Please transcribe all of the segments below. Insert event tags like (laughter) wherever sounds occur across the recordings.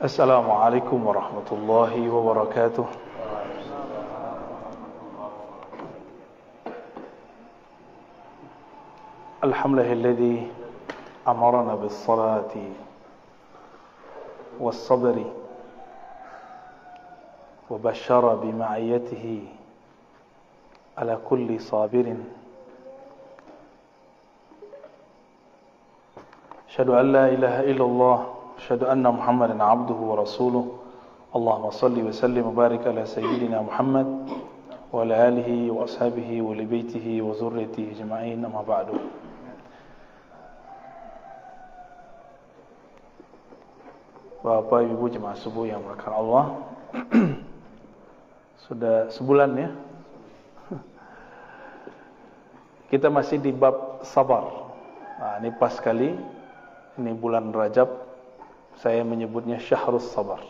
السلام عليكم ورحمة الله وبركاته. الحمد لله الذي أمرنا بالصلاة والصبر وبشر بمعيته على كل صابر. أشهد أن لا إله إلا الله أشهد أن محمدا عبده ورسوله اللهم صل وسلم وبارك على سيدنا محمد وعلى آله وأصحابه ولبيته وذريته أجمعين أما بعد Bapak Ibu jemaah subuh yang melakukan Allah Sudah sebulan ya Kita masih di bab sabar Nah ini pas sekali Ini bulan Rajab Saya menyebutnya syahrus sabar.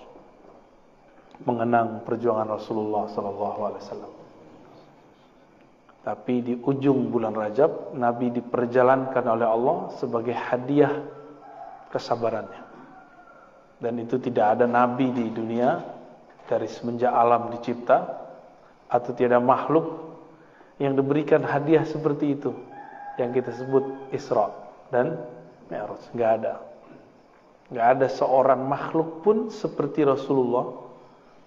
Mengenang perjuangan Rasulullah SAW Tapi di ujung bulan Rajab Nabi diperjalankan oleh Allah Sebagai hadiah kesabarannya. Dan itu tidak ada nabi di dunia dari semenjak alam dicipta atau tiada makhluk yang diberikan hadiah seperti itu yang kita sebut Isra dan Mi'raj. Enggak ada enggak ada seorang makhluk pun seperti Rasulullah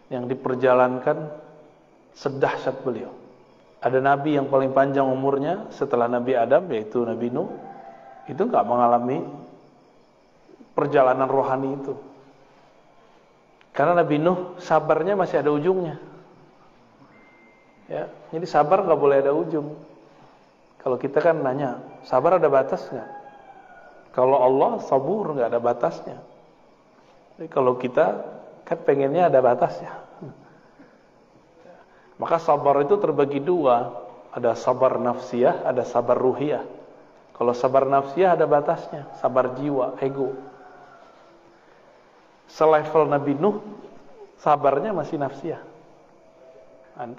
yang diperjalankan sedahsyat beliau ada nabi yang paling panjang umurnya setelah Nabi Adam yaitu Nabi Nuh itu enggak mengalami perjalanan rohani itu karena Nabi Nuh sabarnya masih ada ujungnya. Ya, jadi sabar nggak boleh ada ujung. Kalau kita kan nanya, sabar ada batas nggak? Kalau Allah sabur nggak ada batasnya. Jadi kalau kita kan pengennya ada batasnya. Maka sabar itu terbagi dua, ada sabar nafsiyah, ada sabar ruhiyah. Kalau sabar nafsiyah ada batasnya, sabar jiwa, ego selevel Nabi Nuh sabarnya masih nafsiyah.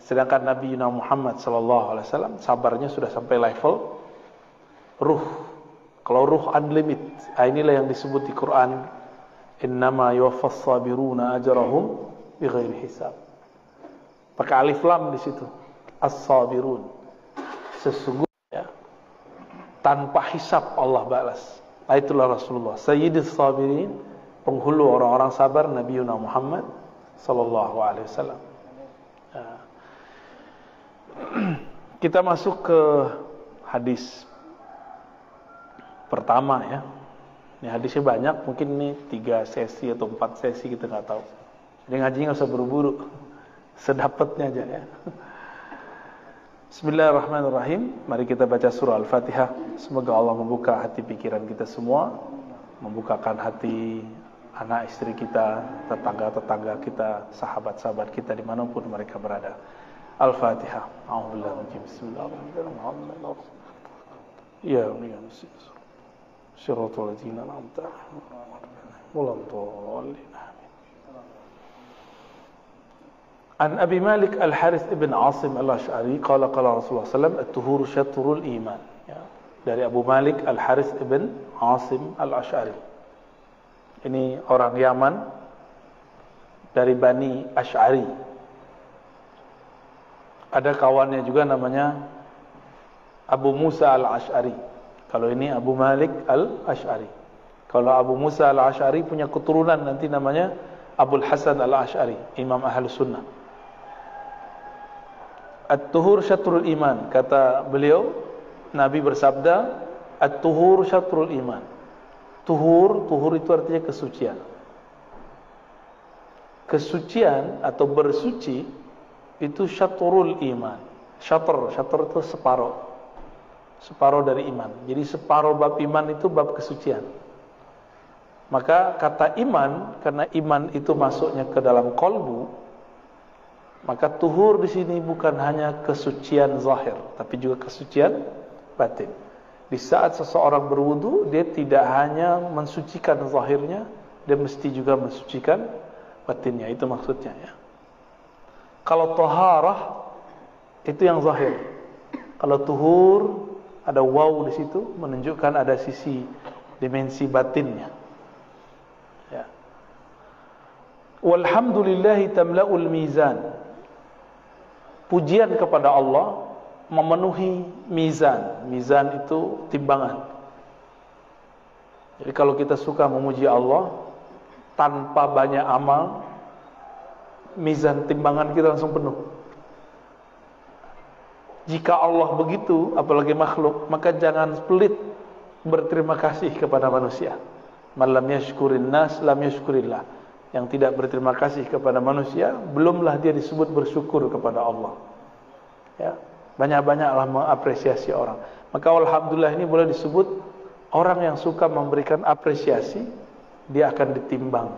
Sedangkan Nabi Muhammad wasallam sabarnya sudah sampai level ruh. Kalau ruh unlimited, ah, inilah yang disebut di Quran innama yuwaffas sabiruna ajrahum bighairi hisab. Pakai alif lam di situ. As-sabirun. Sesungguhnya tanpa hisab Allah balas. Nah, itulah Rasulullah. Sayyidus sabirin penghulu orang-orang sabar Nabi Yuna Muhammad sallallahu alaihi wasallam. Ya. (clears throat) Kita masuk ke hadis pertama ya. Ini hadisnya banyak, mungkin ini tiga sesi atau empat sesi kita nggak tahu. Jadi ngaji nggak usah buru-buru, sedapatnya aja ya. Bismillahirrahmanirrahim. Mari kita baca surah Al-Fatihah. Semoga Allah membuka hati pikiran kita semua, membukakan hati anak istri kita, tetangga-tetangga kita, sahabat-sahabat kita di mana pun mereka berada. Al-Fatihah. A'udzubillahi Bismillahirrahmanirrahim. Ya, ya, Siratul ladzina an'amta 'alaihim. An Abi Malik Al-Harith ibn Asim Al-Ash'ari qala qala Rasulullah sallallahu at-tuhuru syatrul iman. Ya. Dari Abu Malik Al-Harith ibn Asim Al-Ash'ari. Ini orang Yaman dari Bani Ash'ari. Ada kawannya juga namanya Abu Musa Al-Ash'ari. Kalau ini Abu Malik Al-Ash'ari. Kalau Abu Musa Al-Ash'ari punya keturunan nanti namanya Abul Hasan Al-Ash'ari, Imam Ahlus Sunnah. At-tuhur syatrul iman, kata beliau, Nabi bersabda, At-tuhur syatrul iman. Tuhur, tuhur itu artinya kesucian. Kesucian atau bersuci itu syatrul iman. Syatr, syatr itu separuh. Separuh dari iman. Jadi separuh bab iman itu bab kesucian. Maka kata iman, karena iman itu masuknya ke dalam kolbu, maka tuhur di sini bukan hanya kesucian zahir, tapi juga kesucian batin. Di saat seseorang berwudu, dia tidak hanya mensucikan zahirnya, dia mesti juga mensucikan batinnya. Itu maksudnya ya. Kalau toharah itu yang zahir. Kalau tuhur ada waw di situ menunjukkan ada sisi dimensi batinnya. Ya. Walhamdulillahi tamla'ul mizan. Pujian kepada Allah memenuhi mizan. Mizan itu timbangan. Jadi kalau kita suka memuji Allah tanpa banyak amal, mizan timbangan kita langsung penuh. Jika Allah begitu, apalagi makhluk, maka jangan pelit berterima kasih kepada manusia. Malam yashkurin nas, lam yashkurillah yang tidak berterima kasih kepada manusia, belumlah dia disebut bersyukur kepada Allah. Ya, banyak-banyaklah mengapresiasi orang. Maka alhamdulillah ini boleh disebut orang yang suka memberikan apresiasi, dia akan ditimbang.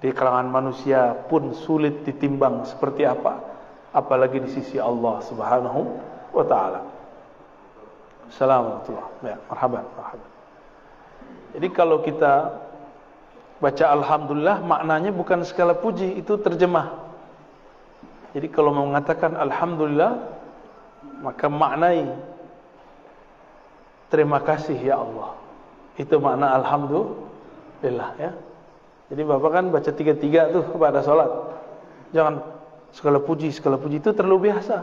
Di kalangan manusia pun sulit ditimbang seperti apa, apalagi di sisi Allah Subhanahu wa taala. Assalamualaikum. Ya, marhaban, marhaban. Jadi kalau kita Baca Alhamdulillah maknanya bukan segala puji, itu terjemah. Jadi kalau mau mengatakan Alhamdulillah, maka maknai terima kasih ya Allah. Itu makna Alhamdulillah ya. Jadi Bapak kan baca tiga-tiga tuh pada sholat. Jangan segala puji, segala puji itu terlalu biasa.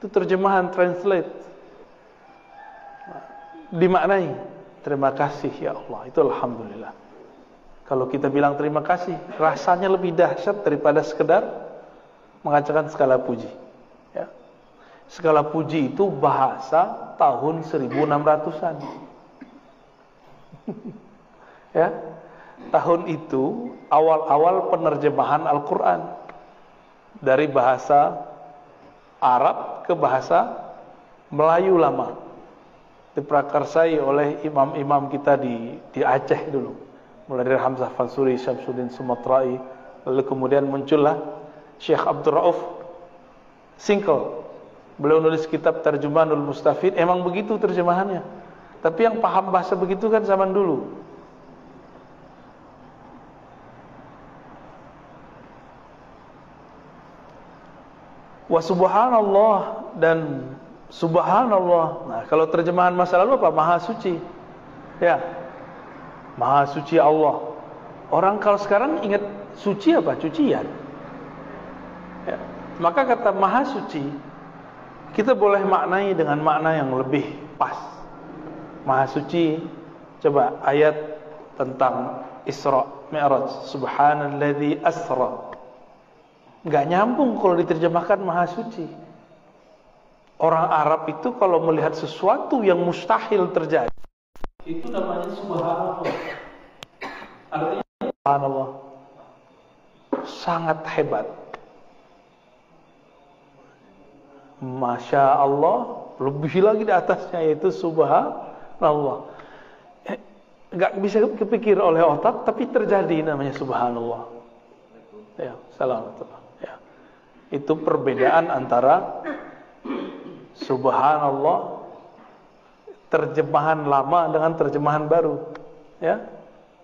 Itu terjemahan, translate. Dimaknai terima kasih ya Allah. Itu Alhamdulillah. Kalau kita bilang terima kasih, rasanya lebih dahsyat daripada sekedar mengatakan segala puji. Ya. Segala puji itu bahasa tahun 1600-an. (laughs) ya. Tahun itu awal-awal penerjemahan Al-Qur'an dari bahasa Arab ke bahasa Melayu lama. Diprakarsai oleh imam-imam kita di di Aceh dulu mulai dari Hamzah Fansuri, Syamsuddin Sumatrai, lalu kemudian muncullah Syekh Abdul Rauf Singkel. Beliau nulis kitab Tarjumanul Mustafid, emang begitu terjemahannya. Tapi yang paham bahasa begitu kan zaman dulu. Wa subhanallah dan subhanallah. Nah, kalau terjemahan masa lalu apa? Maha suci. Ya. Maha suci Allah. Orang kalau sekarang ingat suci apa? Cucian. Ya. Maka kata maha suci, kita boleh maknai dengan makna yang lebih pas. Maha suci, coba ayat tentang Isra Mi'raj. Subhanalladzi asra. Enggak nyambung kalau diterjemahkan maha suci. Orang Arab itu kalau melihat sesuatu yang mustahil terjadi itu namanya subhanallah. Artinya subhanallah. Sangat hebat. Masya Allah, lebih lagi di atasnya yaitu subhanallah. Eh, gak bisa kepikir oleh otak, tapi terjadi namanya subhanallah. Ya, salam. Itu perbedaan antara subhanallah terjemahan lama dengan terjemahan baru. Ya.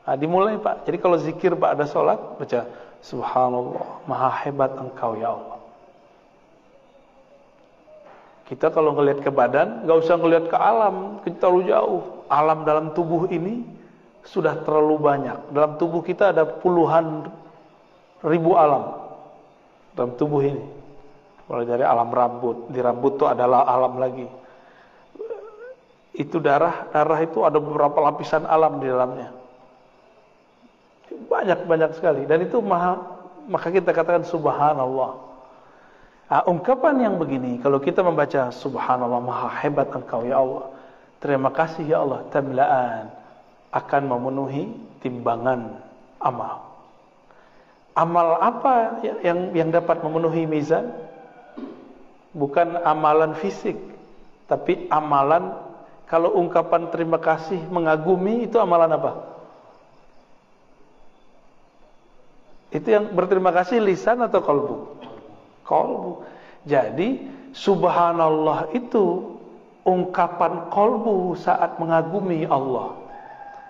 Nah, dimulai Pak. Jadi kalau zikir Pak ada sholat, baca Subhanallah, maha hebat engkau ya Allah. Kita kalau ngelihat ke badan, nggak usah ngelihat ke alam, kita terlalu jauh. Alam dalam tubuh ini sudah terlalu banyak. Dalam tubuh kita ada puluhan ribu alam dalam tubuh ini. Mulai dari alam rambut, di rambut itu adalah alam lagi itu darah, darah itu ada beberapa lapisan alam di dalamnya. Banyak-banyak sekali dan itu maha maka kita katakan subhanallah. Nah, ungkapan yang begini kalau kita membaca subhanallah maha hebat engkau ya Allah. Terima kasih ya Allah tamlaan akan memenuhi timbangan amal. Amal apa yang yang dapat memenuhi mizan? Bukan amalan fisik, tapi amalan kalau ungkapan terima kasih, mengagumi itu amalan apa? Itu yang berterima kasih lisan atau kolbu? Kolbu. Jadi subhanallah itu ungkapan kolbu saat mengagumi Allah.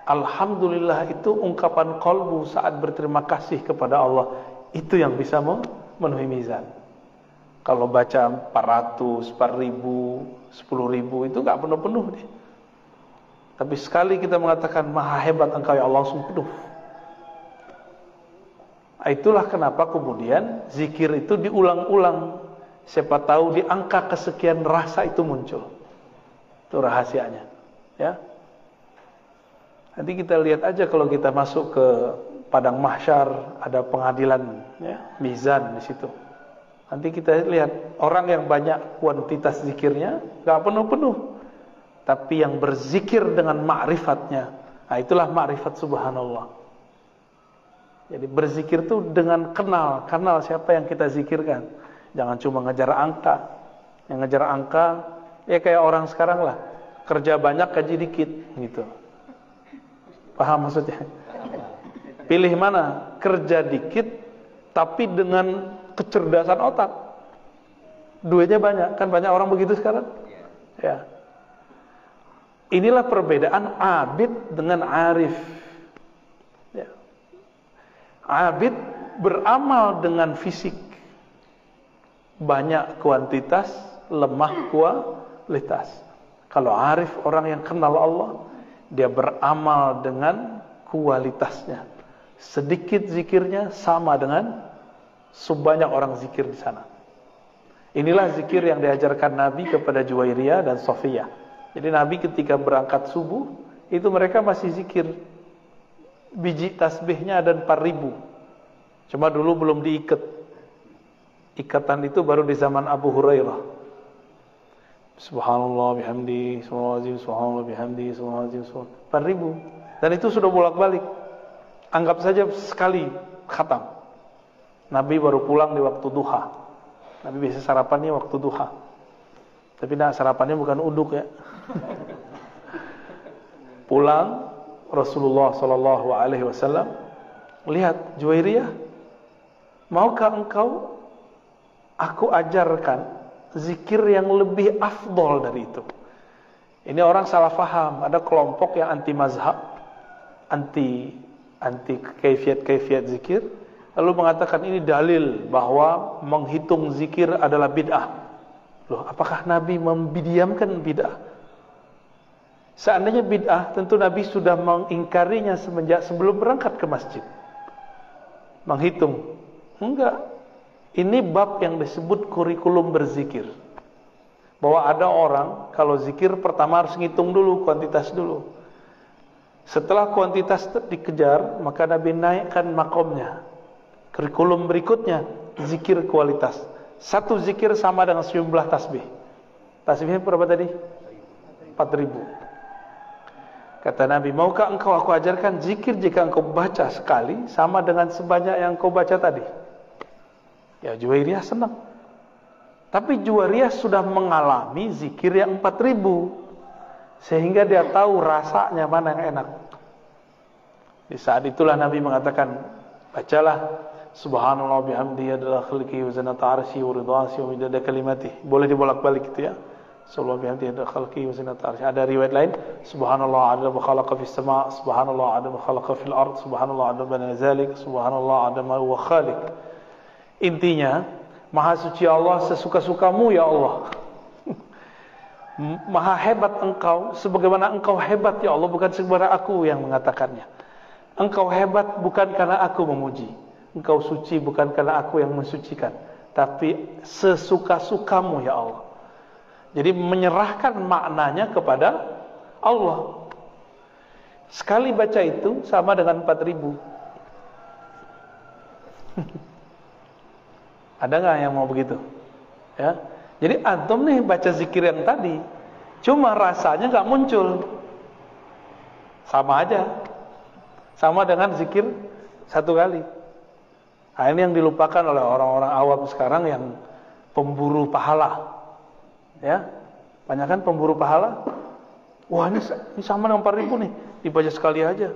Alhamdulillah itu ungkapan kolbu saat berterima kasih kepada Allah. Itu yang bisa memenuhi mizan. Kalau baca 400, 4000, 10000 itu nggak penuh-penuh deh. Tapi sekali kita mengatakan maha hebat engkau ya Allah langsung penuh. Itulah kenapa kemudian zikir itu diulang-ulang. Siapa tahu di angka kesekian rasa itu muncul. Itu rahasianya. Ya. Nanti kita lihat aja kalau kita masuk ke padang mahsyar, ada pengadilan, ya, mizan di situ. Nanti kita lihat orang yang banyak kuantitas zikirnya, gak penuh-penuh. Tapi yang berzikir dengan ma'rifatnya, nah itulah ma'rifat subhanallah. Jadi berzikir itu dengan kenal, kenal siapa yang kita zikirkan. Jangan cuma ngejar angka. Yang ngejar angka, ya kayak orang sekarang lah. Kerja banyak, gaji dikit, gitu. Paham maksudnya? Pilih mana? Kerja dikit, tapi dengan kecerdasan otak. Duitnya banyak, kan banyak orang begitu sekarang? Ya. Inilah perbedaan abid dengan arif. Abid beramal dengan fisik. Banyak kuantitas, lemah kualitas. Kalau arif orang yang kenal Allah, dia beramal dengan kualitasnya. Sedikit zikirnya sama dengan sebanyak orang zikir di sana. Inilah zikir yang diajarkan Nabi kepada Juwairiyah dan Sofia. Jadi Nabi ketika berangkat subuh, itu mereka masih zikir biji tasbihnya ada 4000 cuma dulu belum diikat ikatan itu baru di zaman Abu Hurairah subhanallah bihamdi subhanallah subhanallah bihamdi subhanallah 4000 dan itu sudah bolak-balik. Anggap saja sekali khatam. Nabi baru pulang di waktu duha. Nabi biasa sarapannya waktu duha. Tapi nah sarapannya bukan uduk ya. (laughs) Pulang Rasulullah sallallahu alaihi wasallam lihat Juwairiyah maukah engkau aku ajarkan zikir yang lebih afdol dari itu ini orang salah faham ada kelompok yang anti mazhab anti anti kaifiat-kaifiat zikir lalu mengatakan ini dalil bahwa menghitung zikir adalah bid'ah loh apakah nabi membidiamkan bid'ah Seandainya bid'ah, tentu Nabi sudah mengingkarinya semenjak sebelum berangkat ke masjid. Menghitung. Enggak. Ini bab yang disebut kurikulum berzikir. Bahwa ada orang, kalau zikir pertama harus ngitung dulu, kuantitas dulu. Setelah kuantitas dikejar, maka Nabi naikkan makomnya. Kurikulum berikutnya, zikir kualitas. Satu zikir sama dengan sejumlah tasbih. Tasbihnya berapa tadi? 4000. Kata Nabi, maukah engkau aku ajarkan zikir jika engkau baca sekali sama dengan sebanyak yang engkau baca tadi? Ya Juwairiyah senang. Tapi Juwairiyah sudah mengalami zikir yang 4000 sehingga dia tahu rasanya mana yang enak. Di saat itulah Nabi mengatakan, bacalah Subhanallah bihamdihi adalah khalqihi wa zinata arsyi wa ridwasi wa midada kalimati. Boleh dibolak-balik gitu ya. Sallallahu bihamdihi ada khalqi wa zinata arsy. Ada riwayat lain, subhanallah ada ma khalaqa fis sama, subhanallah ada ma khalaqa fil ard, subhanallah ada ma zalik, subhanallah ada ma khaliq. Intinya, Maha suci Allah sesuka-sukamu ya Allah. (laughs) Maha hebat engkau sebagaimana engkau hebat ya Allah bukan sebagaimana aku yang mengatakannya. Engkau hebat bukan karena aku memuji. Engkau suci bukan karena aku yang mensucikan, tapi sesuka-sukamu ya Allah. Jadi menyerahkan maknanya kepada Allah. Sekali baca itu sama dengan 4000. (laughs) Ada nggak yang mau begitu? Ya. Jadi antum nih baca zikir yang tadi, cuma rasanya nggak muncul. Sama aja. Sama dengan zikir satu kali. Nah, ini yang dilupakan oleh orang-orang awam sekarang yang pemburu pahala ya banyak kan pemburu pahala wah ini, ini sama dengan 4000 nih dibaca sekali aja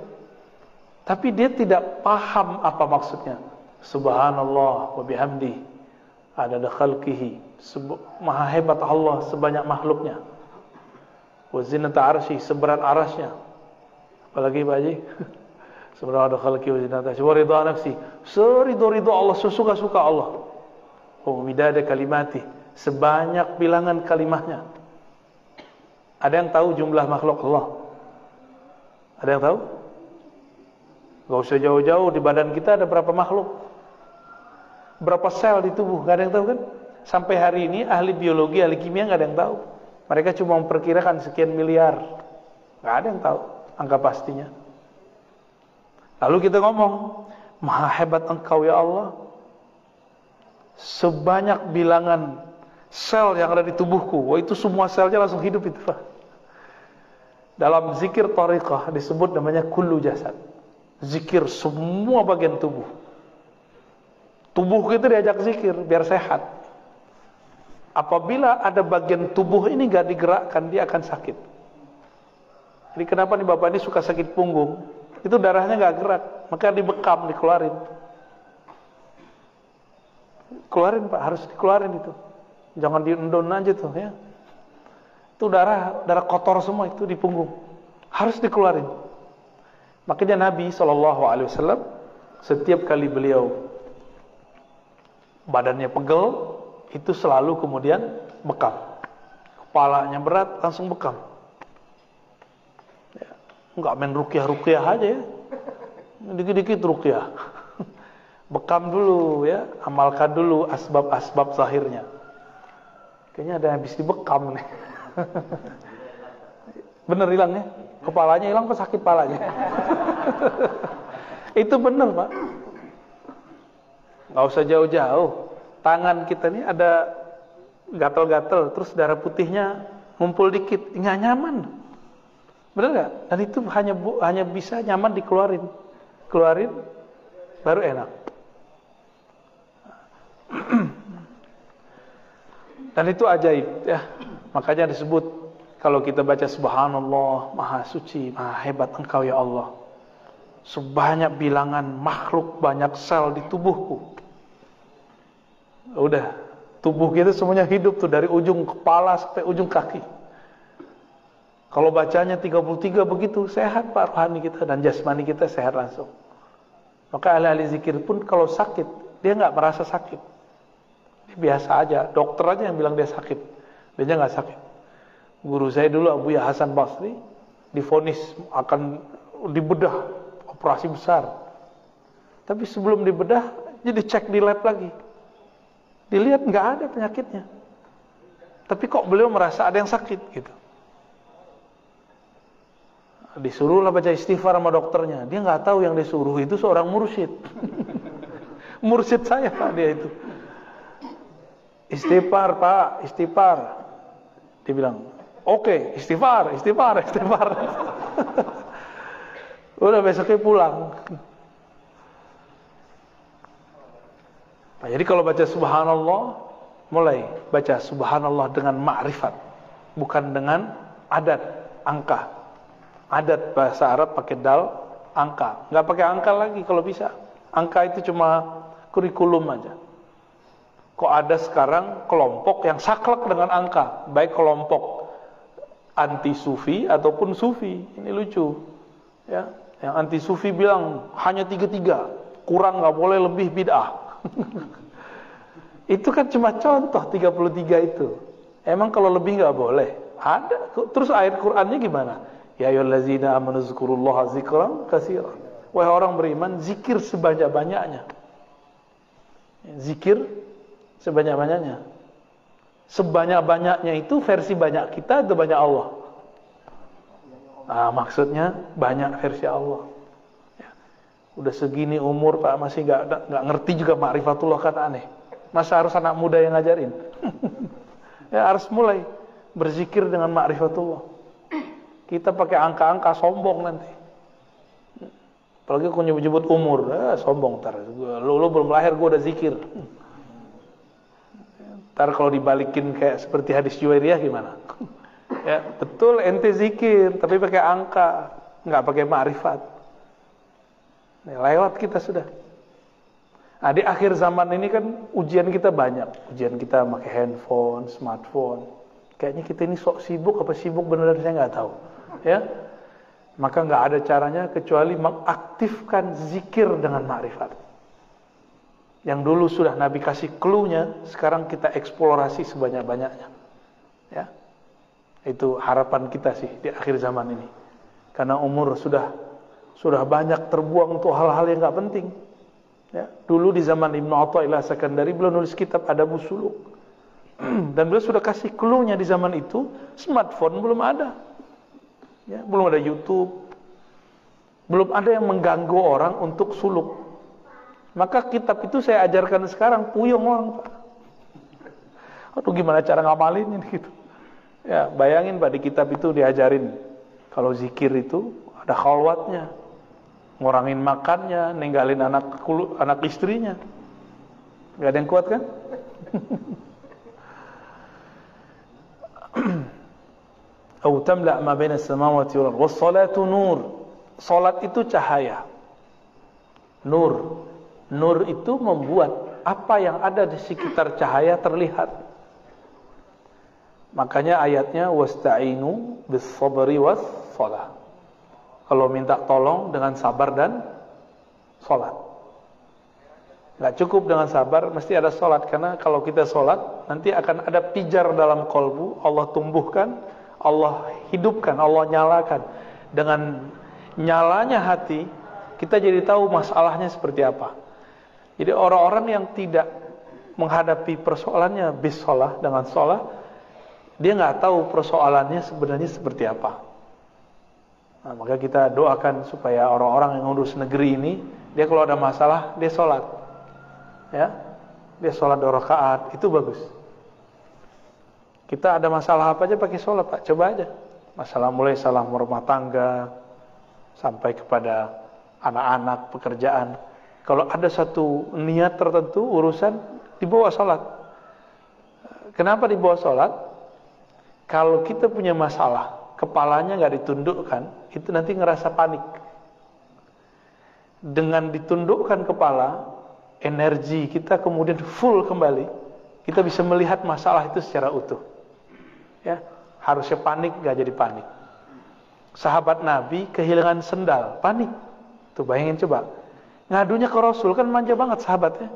tapi dia tidak paham apa maksudnya subhanallah wa bihamdi ada khalqihi maha hebat Allah sebanyak makhluknya wa zinata arsy seberat arasnya apalagi Pak Haji (laughs) seberat ada khalqi wa zinata arsy wa ridha nafsi serido-rido Allah sesuka-suka Allah wa midada kalimati sebanyak bilangan kalimahnya. Ada yang tahu jumlah makhluk Allah? Ada yang tahu? Gak usah jauh-jauh di badan kita ada berapa makhluk? Berapa sel di tubuh? Gak ada yang tahu kan? Sampai hari ini ahli biologi, ahli kimia gak ada yang tahu. Mereka cuma memperkirakan sekian miliar. Gak ada yang tahu angka pastinya. Lalu kita ngomong, Maha hebat engkau ya Allah. Sebanyak bilangan sel yang ada di tubuhku. Wah itu semua selnya langsung hidup itu Pak. Dalam zikir tariqah disebut namanya kullu jasad. Zikir semua bagian tubuh. Tubuh kita diajak zikir biar sehat. Apabila ada bagian tubuh ini gak digerakkan, dia akan sakit. Jadi kenapa nih bapak ini suka sakit punggung? Itu darahnya gak gerak, maka dibekam, dikeluarin. Keluarin pak, harus dikeluarin itu. Jangan diendon aja tuh ya. Itu darah darah kotor semua itu di punggung. Harus dikeluarin. Makanya Nabi Wasallam setiap kali beliau badannya pegel itu selalu kemudian bekam. Kepalanya berat langsung bekam. Ya, enggak main rukyah-rukyah aja ya. Dikit-dikit rukyah. (laughs) bekam dulu ya, amalkan dulu asbab-asbab zahirnya. Kayaknya ada yang habis dibekam nih. (laughs) bener hilang ya? Kepalanya hilang kok sakit palanya? (laughs) Itu bener pak. Gak usah jauh-jauh. Tangan kita nih ada gatel-gatel, terus darah putihnya ngumpul dikit, nggak nyaman. Bener nggak? Dan itu hanya hanya bisa nyaman dikeluarin, keluarin, baru enak. (clears throat) Dan itu ajaib ya. Makanya disebut kalau kita baca subhanallah, maha suci, maha hebat engkau ya Allah. Sebanyak bilangan makhluk banyak sel di tubuhku. Udah, tubuh kita semuanya hidup tuh dari ujung kepala sampai ujung kaki. Kalau bacanya 33 begitu, sehat Pak rohani kita dan jasmani kita sehat langsung. Maka ahli-ahli zikir pun kalau sakit, dia nggak merasa sakit biasa aja. Dokter aja yang bilang dia sakit. Dia nggak sakit. Guru saya dulu Abu Ya Hasan Basri difonis akan dibedah operasi besar. Tapi sebelum dibedah, jadi cek di lab lagi. Dilihat nggak ada penyakitnya. Tapi kok beliau merasa ada yang sakit gitu. Disuruhlah baca istighfar sama dokternya. Dia nggak tahu yang disuruh itu seorang mursyid. (laughs) mursyid saya pak dia itu. Istighfar pak, istighfar. Dia bilang, oke, okay, istighfar, istighfar, istighfar. (laughs) Udah besoknya pulang. Nah, jadi kalau baca subhanallah, mulai baca subhanallah dengan ma'rifat. Bukan dengan adat, angka. Adat bahasa Arab pakai dal, angka. Nggak pakai angka lagi kalau bisa. Angka itu cuma kurikulum aja. Kok ada sekarang kelompok yang saklek dengan angka, baik kelompok anti sufi ataupun sufi. Ini lucu. Ya, yang anti sufi bilang hanya tiga-tiga, kurang nggak boleh lebih bid'ah. (laughs) itu kan cuma contoh 33 itu. Emang kalau lebih nggak boleh? Ada. Terus ayat Qur'annya gimana? Ya ayyuhallazina amanu zkurullaha zikran katsiran. Wahai orang beriman, zikir sebanyak-banyaknya. Zikir sebanyak-banyaknya. Sebanyak-banyaknya itu versi banyak kita atau banyak Allah? Nah, maksudnya banyak versi Allah. Udah segini umur Pak masih nggak nggak ngerti juga ma'rifatullah kan aneh. Masa harus anak muda yang ngajarin? (laughs) ya harus mulai berzikir dengan ma'rifatullah. Kita pakai angka-angka sombong nanti. Apalagi aku nyebut-nyebut umur, eh, sombong ntar. Lu, lu belum lahir, gue udah zikir. Ntar kalau dibalikin kayak seperti hadis Juwairiyah gimana? (laughs) ya, betul ente zikir tapi pakai angka, nggak pakai ma'rifat. Ya, lewat kita sudah. Nah, di akhir zaman ini kan ujian kita banyak. Ujian kita pakai handphone, smartphone. Kayaknya kita ini sok sibuk apa sibuk beneran saya nggak tahu. Ya, maka nggak ada caranya kecuali mengaktifkan zikir dengan ma'rifat. Yang dulu sudah Nabi kasih clue-nya, sekarang kita eksplorasi sebanyak-banyaknya. Ya. Itu harapan kita sih di akhir zaman ini. Karena umur sudah sudah banyak terbuang untuk hal-hal yang nggak penting. Ya, dulu di zaman Ibnu Athaillah Sakandari beliau nulis kitab Adabus Suluk. (clears throat) Dan beliau sudah kasih clue-nya di zaman itu, smartphone belum ada. Ya, belum ada YouTube. Belum ada yang mengganggu orang untuk suluk. Maka kitab itu saya ajarkan sekarang puyeng orang, Pak. Aduh gimana cara ngamalin ini gitu. Ya, bayangin Pak di kitab itu diajarin kalau zikir itu ada khalwatnya, ngurangin makannya, ninggalin anak anak istrinya. Gak ada yang kuat kan? (clears throat) Au tamla ma baina samawati wal was salatu nur. Salat itu cahaya. Nur. Nur itu membuat apa yang ada di sekitar cahaya terlihat. Makanya ayatnya wasta'inu bis sabri was salah. Kalau minta tolong dengan sabar dan sholat. Gak cukup dengan sabar, mesti ada sholat. Karena kalau kita sholat, nanti akan ada pijar dalam kolbu. Allah tumbuhkan, Allah hidupkan, Allah nyalakan. Dengan nyalanya hati, kita jadi tahu masalahnya seperti apa. Jadi orang-orang yang tidak menghadapi persoalannya bis sholat dengan sholat, dia nggak tahu persoalannya sebenarnya seperti apa. Nah, maka kita doakan supaya orang-orang yang ngurus negeri ini, dia kalau ada masalah, dia sholat. Ya, dia sholat dua rakaat, itu bagus. Kita ada masalah apa aja pakai sholat, Pak. Coba aja. Masalah mulai salah rumah tangga, sampai kepada anak-anak, pekerjaan. Kalau ada satu niat tertentu, urusan, dibawa sholat. Kenapa dibawa sholat? Kalau kita punya masalah, kepalanya nggak ditundukkan, itu nanti ngerasa panik. Dengan ditundukkan kepala, energi kita kemudian full kembali, kita bisa melihat masalah itu secara utuh. Ya, harusnya panik nggak jadi panik. Sahabat Nabi kehilangan sendal, panik. Tuh bayangin coba. Ngadunya ke Rasul kan manja banget sahabatnya.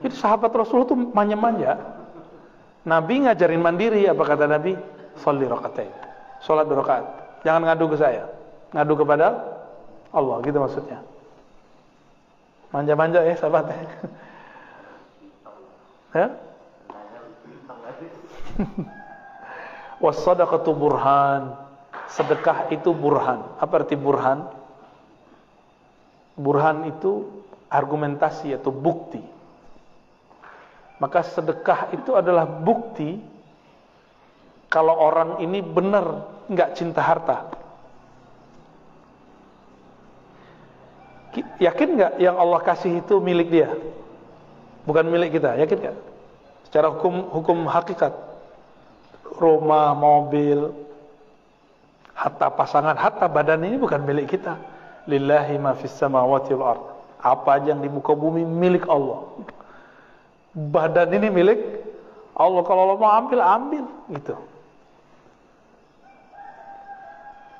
Itu sahabat Rasul tuh manja-manja. Nabi ngajarin mandiri apa kata Nabi? Sholli rakatain sholat dua rakaat. Jangan ngadu ke saya. Ngadu kepada Allah, gitu maksudnya. Manja-manja ya sahabat. ya? (laughs) (laughs) Wassadaqatu burhan. Sedekah itu burhan. Apa arti burhan? Burhan itu argumentasi atau bukti. Maka sedekah itu adalah bukti kalau orang ini benar nggak cinta harta. Yakin nggak yang Allah kasih itu milik dia? Bukan milik kita, yakin nggak? Secara hukum hukum hakikat, rumah, mobil, harta pasangan, harta badan ini bukan milik kita. Lillahi ma fis samawati wal ard. Apa aja yang di muka bumi milik Allah. Badan ini milik Allah. Kalau Allah mau ambil, ambil gitu.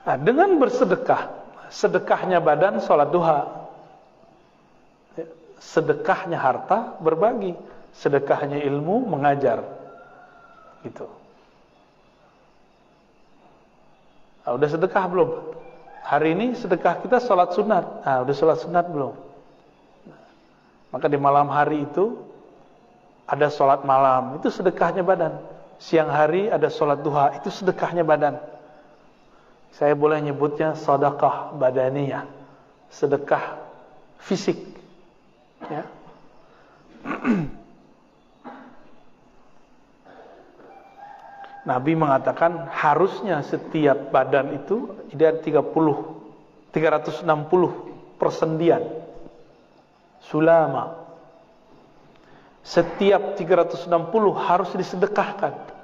Nah, dengan bersedekah, sedekahnya badan sholat duha, sedekahnya harta berbagi, sedekahnya ilmu mengajar, gitu. Nah, udah sedekah belum? Hari ini sedekah kita sholat sunat. Nah, udah sholat sunat belum? Maka di malam hari itu ada sholat malam, itu sedekahnya badan. Siang hari ada sholat duha, itu sedekahnya badan. Saya boleh nyebutnya sedekah badaniyah. Sedekah fisik. Ya. (clears throat) Nabi mengatakan harusnya setiap badan itu ada 30 360 persendian sulama setiap 360 harus disedekahkan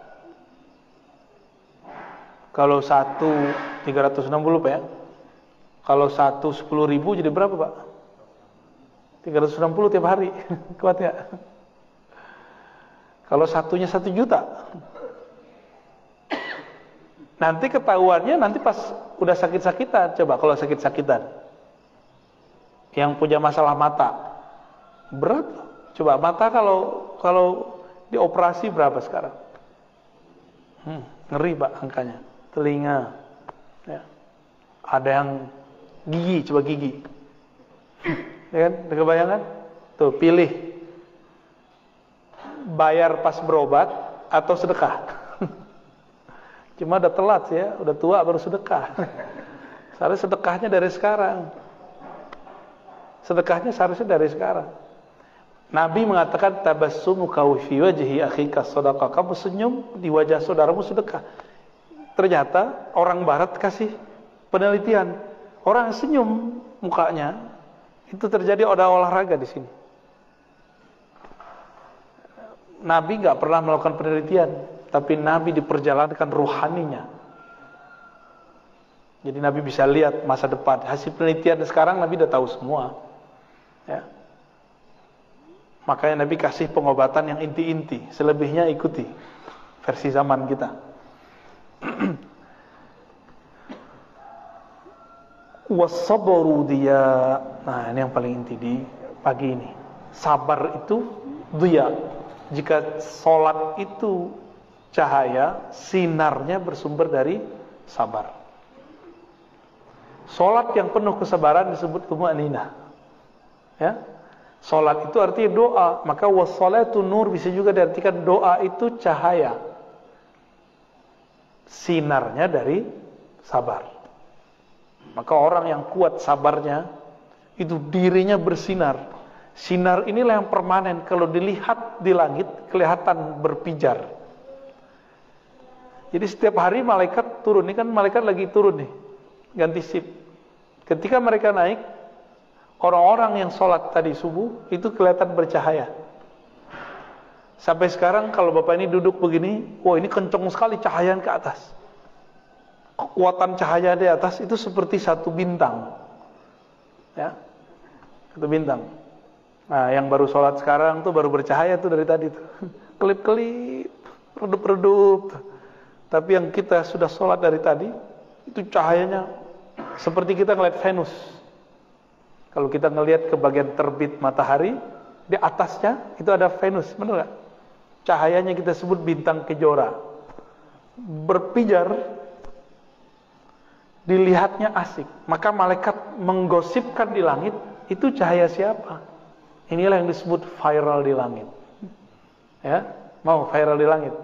kalau satu 360 Pak ya. Kalau satu 10 ribu jadi berapa Pak? 360 tiap hari. (laughs) Kuat ya? Kalau satunya satu juta. Nanti ketahuannya nanti pas udah sakit-sakitan. Coba kalau sakit-sakitan. Yang punya masalah mata. Berat. Coba mata kalau kalau dioperasi berapa sekarang? Hmm, ngeri Pak angkanya telinga, ya. ada yang gigi, coba gigi, (laughs) ya kan? Kebayangan? Tuh, pilih bayar pas berobat atau sedekah. (laughs) Cuma udah telat ya, udah tua baru sedekah. (laughs) Seharusnya sedekahnya dari sekarang. Sedekahnya seharusnya dari sekarang. Nabi mengatakan tabassumu fi wajhi akhika sadaqah. Kamu senyum di wajah saudaramu sedekah. Ternyata orang barat kasih penelitian. Orang senyum mukanya itu terjadi ada olahraga di sini. Nabi nggak pernah melakukan penelitian, tapi Nabi diperjalankan ruhaninya. Jadi Nabi bisa lihat masa depan. Hasil penelitian sekarang Nabi udah tahu semua. Ya. Makanya Nabi kasih pengobatan yang inti-inti. Selebihnya ikuti versi zaman kita. (clears throat) Wasabru dia. Nah, ini yang paling inti di pagi ini. Sabar itu dia jika solat itu cahaya, sinarnya bersumber dari sabar. Solat yang penuh kesabaran disebut tumanina. Ya, Solat itu artinya doa, maka wassalatu nur bisa juga diartikan doa itu cahaya. Sinarnya dari sabar. Maka orang yang kuat sabarnya itu dirinya bersinar Sinar inilah yang permanen. Kalau dilihat di langit, kelihatan berpijar. Jadi setiap hari malaikat turun. Ini kan malaikat lagi turun nih. Ganti sip. Ketika mereka naik, orang-orang yang sholat tadi subuh, itu kelihatan bercahaya. Sampai sekarang kalau Bapak ini duduk begini, wah ini kenceng sekali cahaya ke atas. Kekuatan cahaya di atas itu seperti satu bintang. Ya. Satu bintang. Nah, yang baru sholat sekarang tuh baru bercahaya tuh dari tadi tuh. (laughs) Kelip-kelip, redup-redup. Tapi yang kita sudah sholat dari tadi, itu cahayanya seperti kita ngeliat Venus. Kalau kita ngelihat ke bagian terbit matahari, di atasnya itu ada Venus, benar gak? Cahayanya kita sebut bintang kejora. Berpijar, dilihatnya asik. Maka malaikat menggosipkan di langit, itu cahaya siapa? Inilah yang disebut viral di langit. Ya, mau viral di langit.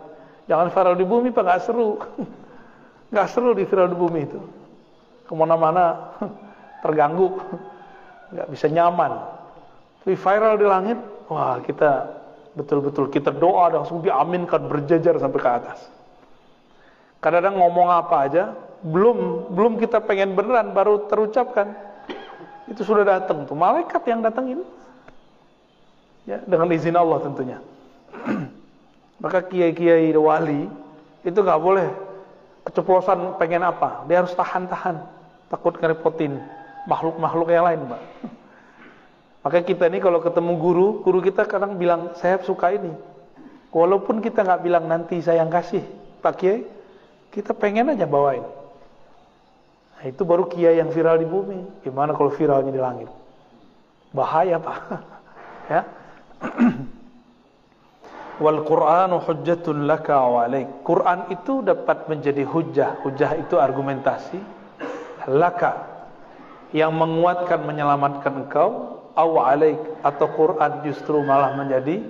Jangan viral di bumi, Pak, nggak seru. (laughs) Nggak seru di viral di bumi itu. Ke mana-mana (laughs) terganggu, nggak bisa nyaman. Tapi viral di langit, wah kita betul-betul kita doa langsung diaminkan berjajar sampai ke atas. Kadang-kadang ngomong apa aja, belum belum kita pengen beneran baru terucapkan, itu sudah datang tuh malaikat yang datangin ya dengan izin Allah tentunya. (clears throat) Maka kiai-kiai wali itu nggak boleh keceplosan pengen apa. Dia harus tahan-tahan takut ngerepotin makhluk-makhluk yang lain mbak. (laughs) Maka kita ini kalau ketemu guru guru kita kadang bilang saya suka ini. Walaupun kita nggak bilang nanti saya yang kasih. Pak kiai kita pengen aja bawain itu baru kiai yang viral di bumi gimana kalau viralnya di langit bahaya pak (laughs) ya (clears throat) Wal Qur'anu hujjatun laka wa. Quran itu dapat menjadi hujah. Hujah itu argumentasi. Laka yang menguatkan menyelamatkan engkau aw alaik atau Quran justru malah menjadi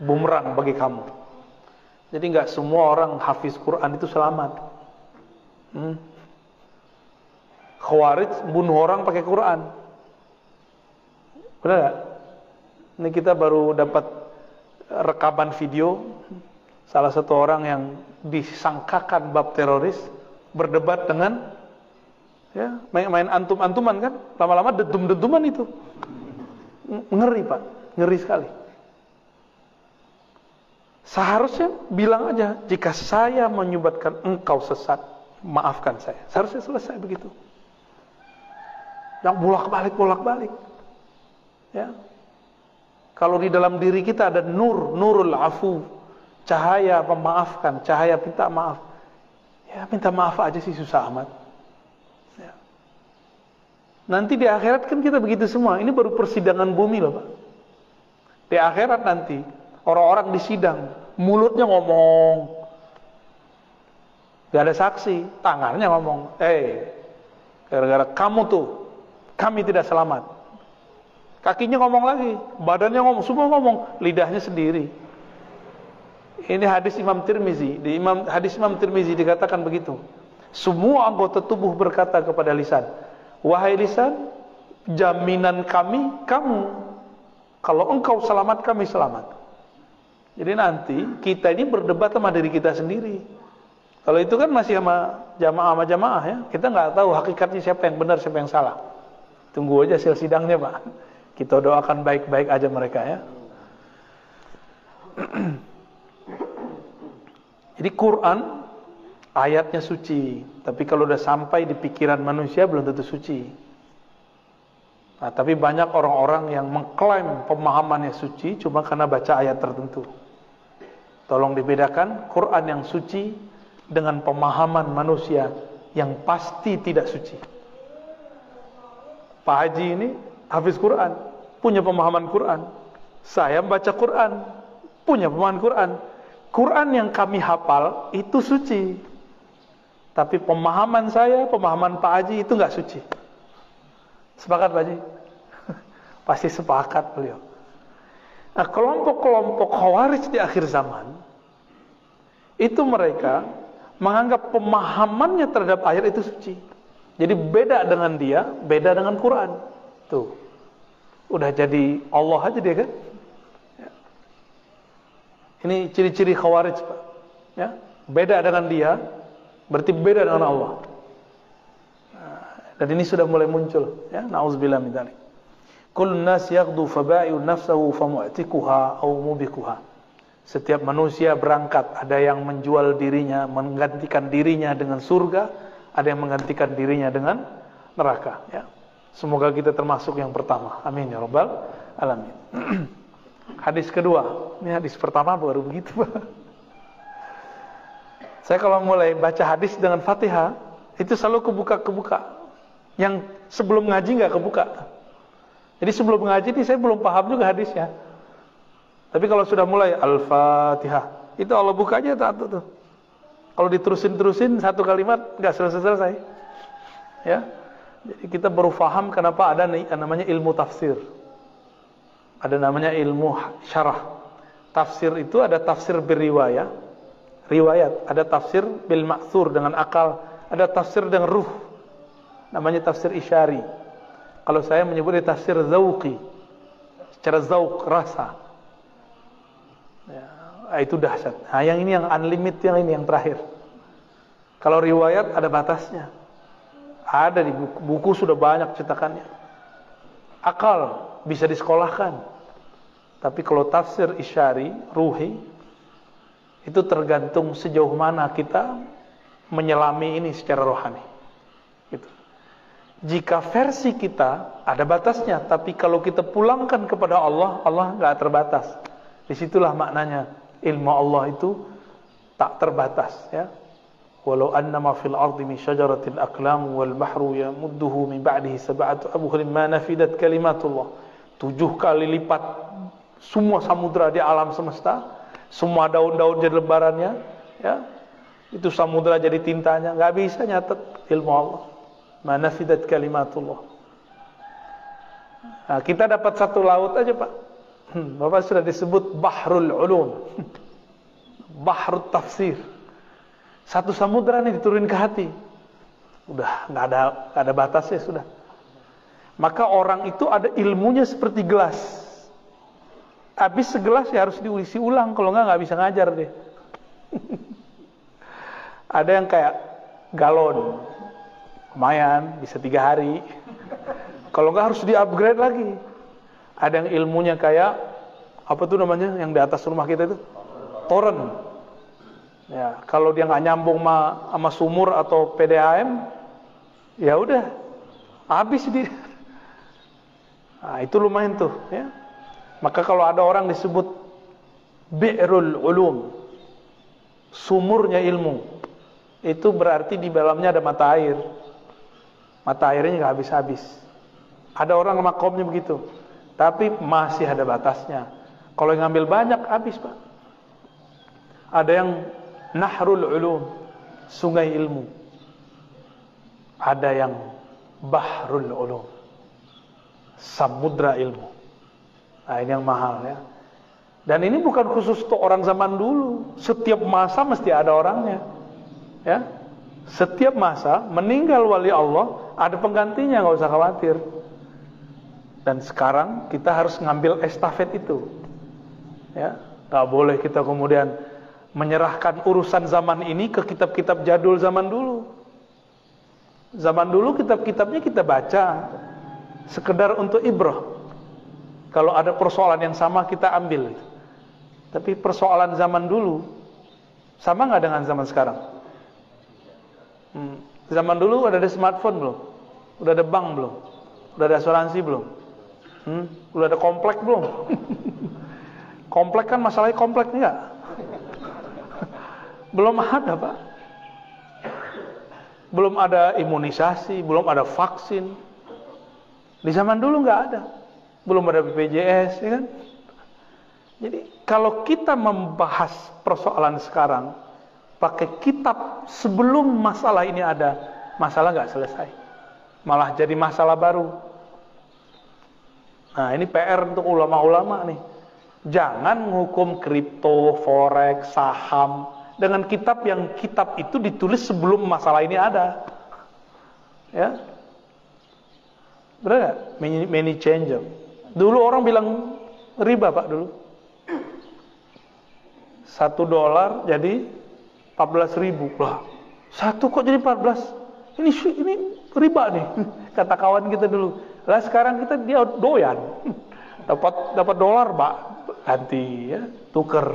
bumerang bagi kamu. Jadi nggak semua orang hafiz Quran itu selamat. Hmm. Khawarij bunuh orang pakai Quran. Benar gak? Ini kita baru dapat rekaman video salah satu orang yang disangkakan bab teroris berdebat dengan ya main-main antum-antuman kan? Lama-lama dedum-deduman itu. Ngeri pak. Ngeri sekali. Seharusnya bilang aja jika saya menyubatkan engkau sesat maafkan saya. Seharusnya selesai begitu yang bolak-balik bolak-balik ya kalau di dalam diri kita ada nur, nurul afu, cahaya memaafkan, cahaya minta maaf. Ya minta maaf aja sih susah amat. Ya. Nanti di akhirat kan kita begitu semua. Ini baru persidangan bumi loh Pak. Di akhirat nanti orang-orang disidang, mulutnya ngomong, gak ada saksi, tangannya ngomong, eh, gara-gara kamu tuh, kami tidak selamat. Kakinya ngomong lagi, badannya ngomong, semua ngomong, lidahnya sendiri. Ini hadis Imam Tirmizi. Di Imam hadis Imam Tirmizi dikatakan begitu. Semua anggota tubuh berkata kepada lisan, "Wahai lisan, jaminan kami kamu. Kalau engkau selamat, kami selamat." Jadi nanti kita ini berdebat sama diri kita sendiri. Kalau itu kan masih sama jamaah sama jamaah ya. Kita nggak tahu hakikatnya siapa yang benar, siapa yang salah. Tunggu aja hasil sidangnya, Pak. Kita doakan baik-baik aja mereka ya. (clears throat) Jadi Quran ayatnya suci, tapi kalau udah sampai di pikiran manusia belum tentu suci. Nah, tapi banyak orang-orang yang mengklaim pemahamannya suci cuma karena baca ayat tertentu. Tolong dibedakan Quran yang suci dengan pemahaman manusia yang pasti tidak suci. Pak Haji ini hafiz Quran, punya pemahaman Quran. Saya membaca Quran, punya pemahaman Quran. Quran yang kami hafal itu suci. Tapi pemahaman saya, pemahaman Pak Haji itu nggak suci. Sepakat Pak Haji? (laughs) Pasti sepakat beliau. Nah, kelompok-kelompok khawarij di akhir zaman itu mereka menganggap pemahamannya terhadap ayat itu suci. Jadi beda dengan dia, beda dengan Quran. Tuh. Udah jadi Allah aja dia kan? Ya. Ini ciri-ciri khawarij, Pak. Ya. Beda dengan dia, berarti beda dengan Allah. Nah, dan ini sudah mulai muncul, ya. Nauzubillah min dzalik. Kullu nas yaghdu faba'i'u nafsahu famu'tikuha aw mubikuha. Setiap manusia berangkat, ada yang menjual dirinya, menggantikan dirinya dengan surga, ada yang menggantikan dirinya dengan neraka, ya. Semoga kita termasuk yang pertama. Amin ya rabbal alamin. (clears throat) hadis kedua, ini hadis pertama baru begitu. Saya kalau mulai baca hadis dengan Fatihah, itu selalu kebuka-kebuka. Yang sebelum ngaji nggak kebuka. Jadi sebelum ngaji ini saya belum paham juga hadisnya. Tapi kalau sudah mulai Al-Fatihah, itu Allah bukanya satu tuh. Kalau diterusin-terusin satu kalimat nggak selesai-selesai. Ya. Jadi kita baru paham kenapa ada namanya ilmu tafsir. Ada namanya ilmu syarah. Tafsir itu ada tafsir beriwayat, riwayat, ada tafsir bil maksur dengan akal, ada tafsir dengan ruh. Namanya tafsir isyari. Kalau saya menyebutnya tafsir zauqi. Secara zauq, rasa. Ya, itu dahsyat. Nah, yang ini yang unlimited, yang ini yang terakhir. Kalau riwayat ada batasnya. Ada di buku, buku sudah banyak cetakannya. Akal bisa disekolahkan. Tapi kalau tafsir isyari, ruhi, itu tergantung sejauh mana kita menyelami ini secara rohani. Jika versi kita ada batasnya, tapi kalau kita pulangkan kepada Allah, Allah nggak terbatas. Di situlah maknanya ilmu Allah itu tak terbatas. Ya. Walau annama fil ardi min syajaratin aqlam wal bahru yamudduhu min ba'dihi sab'atu abhurin ma nafidat kalimatullah. Tujuh kali lipat semua samudra di alam semesta, semua daun-daun jadi lebarannya, ya. Itu samudra jadi tintanya, nggak bisa nyatet ilmu Allah. Manafidat kalimatullah. Nah, kita dapat satu laut aja Pak. Hmm, Bapak sudah disebut Bahrul Ulum. Bahrul Tafsir. Satu samudra nih diturun ke hati. Udah nggak ada nggak ada batasnya sudah. Maka orang itu ada ilmunya seperti gelas. Habis segelas ya harus diisi ulang kalau nggak nggak bisa ngajar deh. (laughs) ada yang kayak galon lumayan bisa tiga hari kalau nggak harus di upgrade lagi ada yang ilmunya kayak apa tuh namanya yang di atas rumah kita itu? Toren. Ya kalau dia nggak nyambung sama, sama sumur atau PDAM ya udah habis di nah, itu lumayan tuh ya. Maka kalau ada orang disebut bi'rul ulum sumurnya ilmu itu berarti di dalamnya ada mata air. Mata airnya nggak habis-habis. Ada orang makomnya begitu, tapi masih ada batasnya. Kalau yang ngambil banyak habis pak. Ada yang nahrul ulum, sungai ilmu. Ada yang bahrul ulum, samudra ilmu. Nah, ini yang mahal ya. Dan ini bukan khusus untuk orang zaman dulu. Setiap masa mesti ada orangnya. Ya. Setiap masa meninggal wali Allah, ada penggantinya, nggak usah khawatir. Dan sekarang kita harus ngambil estafet itu. Ya, tak boleh kita kemudian menyerahkan urusan zaman ini ke kitab-kitab jadul zaman dulu. Zaman dulu kitab-kitabnya kita baca sekedar untuk ibrah. Kalau ada persoalan yang sama kita ambil. Tapi persoalan zaman dulu sama nggak dengan zaman sekarang? Hmm. Zaman dulu udah ada smartphone belum? Udah ada bank belum? Udah ada asuransi belum? Hmm? Udah ada komplek belum? komplek kan masalahnya komplek enggak? belum ada pak. Belum ada imunisasi, belum ada vaksin. Di zaman dulu nggak ada. Belum ada BPJS, ya kan? Jadi kalau kita membahas persoalan sekarang pakai kitab sebelum masalah ini ada, masalah nggak selesai. Malah jadi masalah baru. Nah ini PR untuk ulama-ulama nih. Jangan menghukum kripto, forex, saham dengan kitab yang kitab itu ditulis sebelum masalah ini ada. Ya, Benar Many, many changer. Dulu orang bilang riba pak dulu. Satu dolar jadi 14 ribu lah. Satu kok jadi 14? Ini ini riba nih. (laughs) Kata kawan kita dulu. Lah sekarang kita dia doyan. Dapat dapat dolar, Pak. Ganti ya, tuker.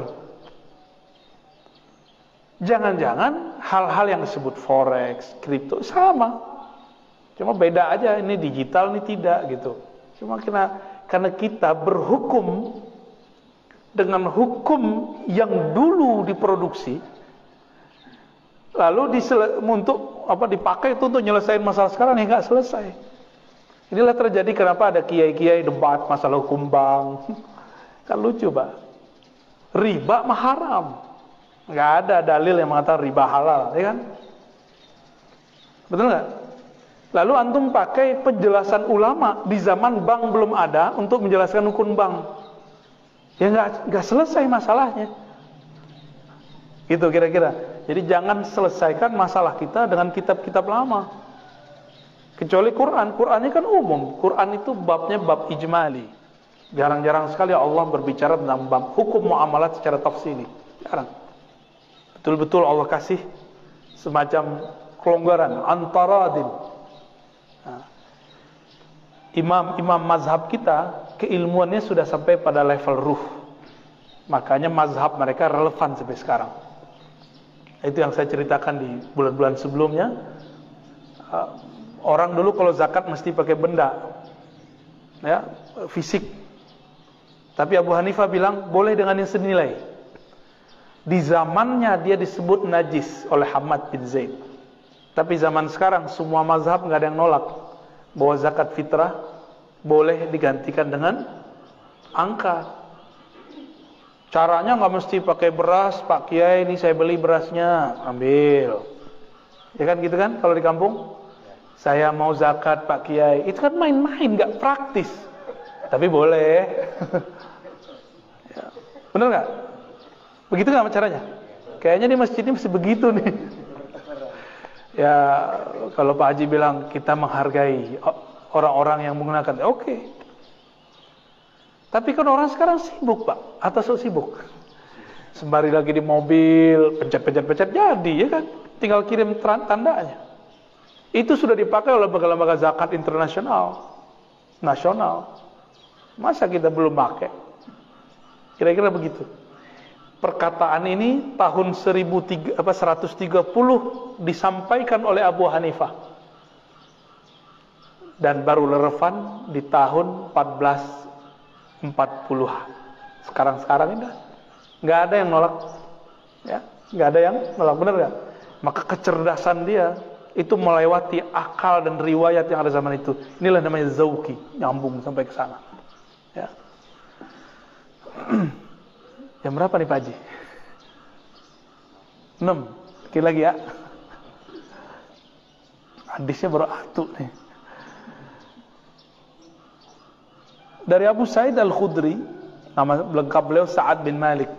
Jangan-jangan hal-hal yang disebut forex, kripto sama. Cuma beda aja ini digital ini tidak gitu. Cuma karena karena kita berhukum dengan hukum yang dulu diproduksi lalu untuk apa dipakai itu untuk nyelesain masalah sekarang ya nggak selesai. Inilah terjadi kenapa ada kiai-kiai debat masalah hukum bank. Kan lucu, Pak. Riba mah haram. Nggak ada dalil yang mengatakan riba halal, ya kan? Betul nggak? Lalu antum pakai penjelasan ulama di zaman bank belum ada untuk menjelaskan hukum bank. Ya nggak nggak selesai masalahnya. Gitu kira-kira. Jadi jangan selesaikan masalah kita dengan kitab-kitab lama. Kecuali Quran. Quran ini kan umum. Quran itu babnya bab ijmali. Jarang-jarang sekali Allah berbicara tentang bab hukum muamalat secara tafsili. Jarang. Betul-betul Allah kasih semacam kelonggaran antara din imam-imam mazhab kita keilmuannya sudah sampai pada level ruh. Makanya mazhab mereka relevan sampai sekarang. Itu yang saya ceritakan di bulan-bulan sebelumnya. Orang dulu kalau zakat mesti pakai benda. Ya, fisik. Tapi Abu Hanifah bilang boleh dengan yang senilai. Di zamannya dia disebut najis oleh Hamad bin Zaid. Tapi zaman sekarang semua mazhab nggak ada yang nolak bahwa zakat fitrah boleh digantikan dengan angka. Caranya nggak mesti pakai beras, Pak Kiai ini saya beli berasnya, ambil. Ya kan gitu kan kalau di kampung? Saya mau zakat Pak Kiai, itu kan main-main nggak praktis. Tapi boleh. ya. Bener nggak? Begitu nggak caranya? Kayaknya di masjid ini masih begitu nih. Ya kalau Pak Haji bilang kita menghargai orang-orang yang menggunakan, oke. Okay. Tapi kan orang sekarang sibuk Pak, atau so sibuk. Sembari lagi di mobil, pencet-pencet-pencet jadi ya kan, tinggal kirim tandanya. Itu sudah dipakai oleh lembaga-lembaga zakat internasional, nasional. Masa kita belum pakai? Kira-kira begitu. Perkataan ini tahun 130 disampaikan oleh Abu Hanifah. Dan baru relevan di tahun 1440 sekarang-sekarang ini nggak ada yang nolak. Ya nggak ada yang nolak. Benar nggak? Maka kecerdasan dia itu melewati akal dan riwayat yang ada zaman itu inilah namanya zauki nyambung sampai ke sana ya (clears throat) Jam berapa nih Pak Haji? 6. Dikit lagi ya. Hadisnya baru atu nih. Dari Abu Sa'id Al-Khudri, nama lengkap beliau Sa'ad bin Malik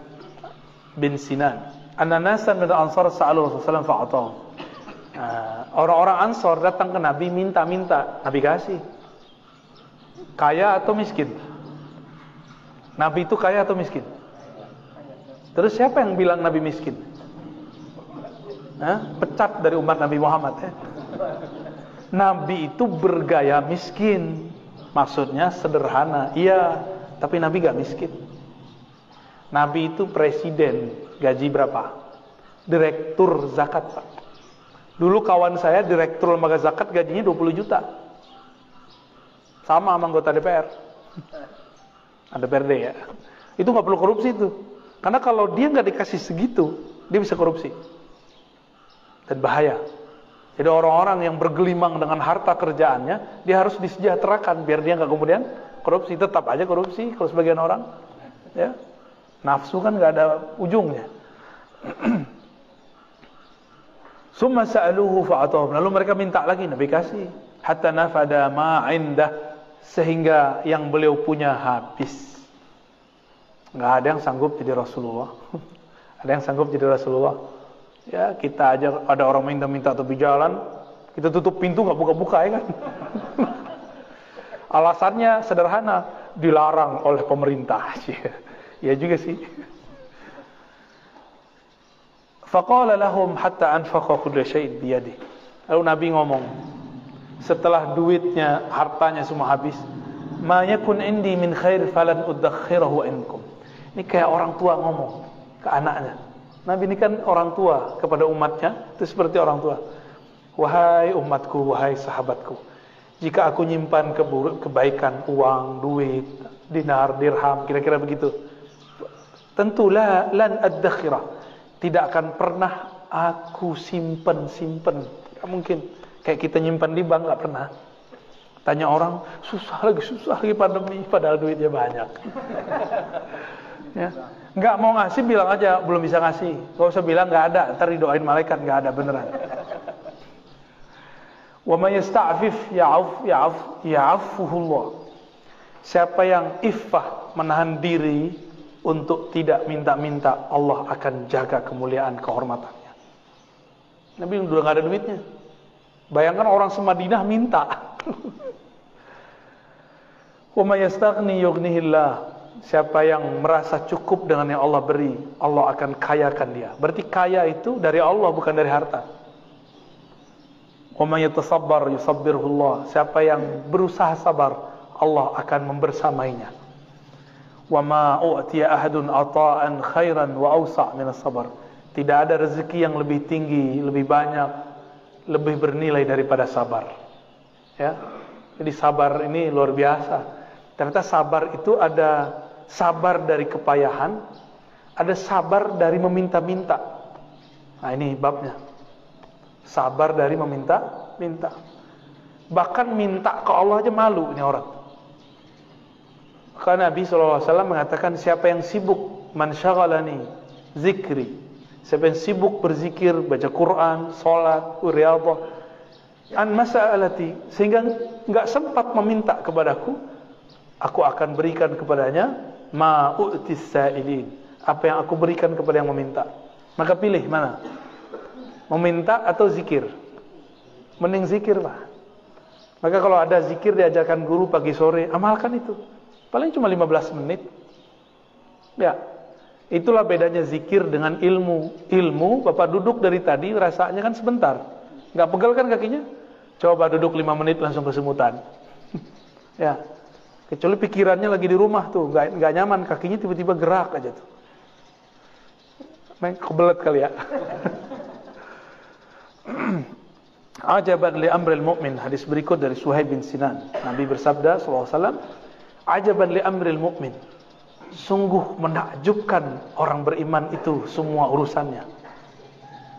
bin Sinan. Anna nasan min ansar sa'alu Rasulullah fa'atahu. Uh, orang-orang Ansor datang ke Nabi minta-minta, Nabi kasih. Kaya atau miskin? Nabi itu kaya atau miskin? Terus siapa yang bilang Nabi miskin? Hah? Pecat dari umat Nabi Muhammad ya. Nabi itu bergaya miskin. Maksudnya sederhana. Iya, tapi Nabi gak miskin. Nabi itu presiden, gaji berapa? Direktur zakat, Pak. Dulu kawan saya direktur lembaga zakat gajinya 20 juta. Sama sama anggota DPR. Ada DPRD ya. Itu nggak perlu korupsi itu. Karena kalau dia nggak dikasih segitu, dia bisa korupsi. Dan bahaya. Jadi orang-orang yang bergelimang dengan harta kerjaannya, dia harus disejahterakan biar dia nggak kemudian korupsi. Tetap aja korupsi kalau sebagian orang. Ya. Nafsu kan nggak ada ujungnya. (clears throat) Summa sa'aluhu fa'atahum. Lalu mereka minta lagi Nabi kasih. Hatta nafada ma indah sehingga yang beliau punya habis. Nggak ada yang sanggup jadi Rasulullah. (laughs) ada yang sanggup jadi Rasulullah. Ya kita aja ada orang minta-minta atau jalan, kita tutup pintu nggak buka-buka ya kan. (laughs) Alasannya sederhana, dilarang oleh pemerintah. (laughs) ya juga sih. Faqala lahum hatta anfaqa syai'in biyadi. Lalu Nabi ngomong, setelah duitnya, hartanya semua habis, ma yakun indi min khair falan udakhirahu inkum. Ini kayak orang tua ngomong ke anaknya. Nabi ini kan orang tua kepada umatnya, itu seperti orang tua. Wahai umatku, wahai sahabatku, jika aku nyimpan kebaikan, uang, duit, dinar, dirham, kira-kira begitu, tentulah lan ad-dakhirah. Tidak akan pernah aku simpen-simpen. mungkin kayak kita nyimpan di bank nggak pernah. Tanya orang, susah lagi, susah lagi pandemi, padahal duitnya banyak. (laughs) ya. Nggak mau ngasih bilang aja belum bisa ngasih. Gak usah bilang nggak ada, ntar didoain malaikat nggak ada beneran. (laughs) Wa yasta'fif ya'af ya'af ya'afuhullah. Siapa yang iffah menahan diri untuk tidak minta-minta, Allah akan jaga kemuliaan kehormatannya. Nabi udah nggak ada duitnya. Bayangkan orang semadinah minta. (laughs) Siapa yang merasa cukup dengan yang Allah beri, Allah akan kayakan dia. Berarti kaya itu dari Allah bukan dari harta. Siapa yang berusaha sabar, Allah akan membersamainya. Wa ma u'tiya ahadun ata'an khairan wa awsa'. Tidak ada rezeki yang lebih tinggi, lebih banyak, lebih bernilai daripada sabar. Ya. Jadi sabar ini luar biasa. Ternyata sabar itu ada sabar dari kepayahan, ada sabar dari meminta-minta. Nah ini babnya. Sabar dari meminta-minta. Bahkan minta ke Allah aja malu ini orang. Karena Nabi SAW mengatakan siapa yang sibuk mansyaghalani zikri. Siapa yang sibuk berzikir, baca Quran, sholat, riyadhah. An mas'alati. Sehingga enggak sempat meminta kepadaku. Aku akan berikan kepadanya ma u'tis sa'ilin. Apa yang aku berikan kepada yang meminta. Maka pilih mana? Meminta atau zikir? Mending zikir, Pak. Maka kalau ada zikir diajarkan guru pagi sore, amalkan itu. Paling cuma 15 menit. Ya. Itulah bedanya zikir dengan ilmu. Ilmu, Bapak duduk dari tadi rasanya kan sebentar. Enggak pegel kan kakinya? Coba duduk 5 menit langsung kesemutan. (laughs) ya. Kecuali pikirannya lagi di rumah tuh, nggak nggak nyaman, kakinya tiba-tiba gerak aja tuh. Main kebelet kali ya. (laughs) Ajaban li amril mu'min Hadis berikut dari Suhaib bin Sinan Nabi bersabda SAW Ajaban li amril mu'min Sungguh menakjubkan orang beriman itu semua urusannya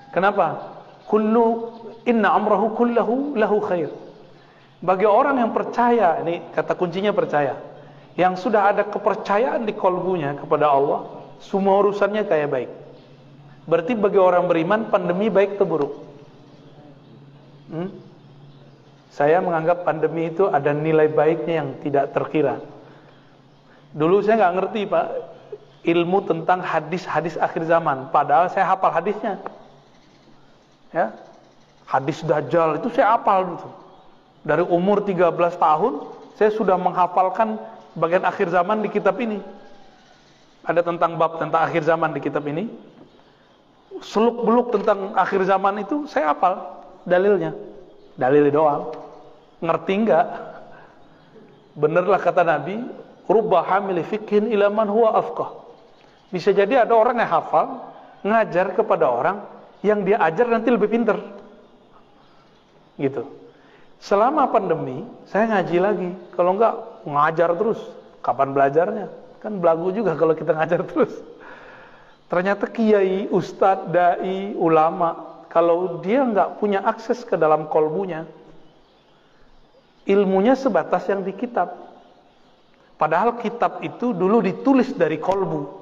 Kenapa? Kullu inna amrahu kullahu lahu khair bagi orang yang percaya, ini kata kuncinya percaya. Yang sudah ada kepercayaan di kolbunya kepada Allah, semua urusannya kayak baik. Berarti bagi orang beriman, pandemi baik atau buruk? Hmm? Saya menganggap pandemi itu ada nilai baiknya yang tidak terkira. Dulu saya nggak ngerti pak ilmu tentang hadis-hadis akhir zaman. Padahal saya hafal hadisnya. Ya, hadis Dajjal itu saya hafal gitu. Dari umur 13 tahun saya sudah menghafalkan bagian akhir zaman di kitab ini. Ada tentang bab tentang akhir zaman di kitab ini. Seluk beluk tentang akhir zaman itu saya hafal dalilnya. Dalil doang. Ngerti enggak? Benerlah kata Nabi, rubah hamil fikhin ilaman huwa afqah. Bisa jadi ada orang yang hafal, ngajar kepada orang yang dia ajar nanti lebih pinter. Gitu. Selama pandemi, saya ngaji lagi. Kalau enggak, ngajar terus. Kapan belajarnya? Kan belagu juga kalau kita ngajar terus. Ternyata kiai, ustadz, dai, ulama, kalau dia nggak punya akses ke dalam kolbunya, ilmunya sebatas yang di kitab. Padahal kitab itu dulu ditulis dari kolbu.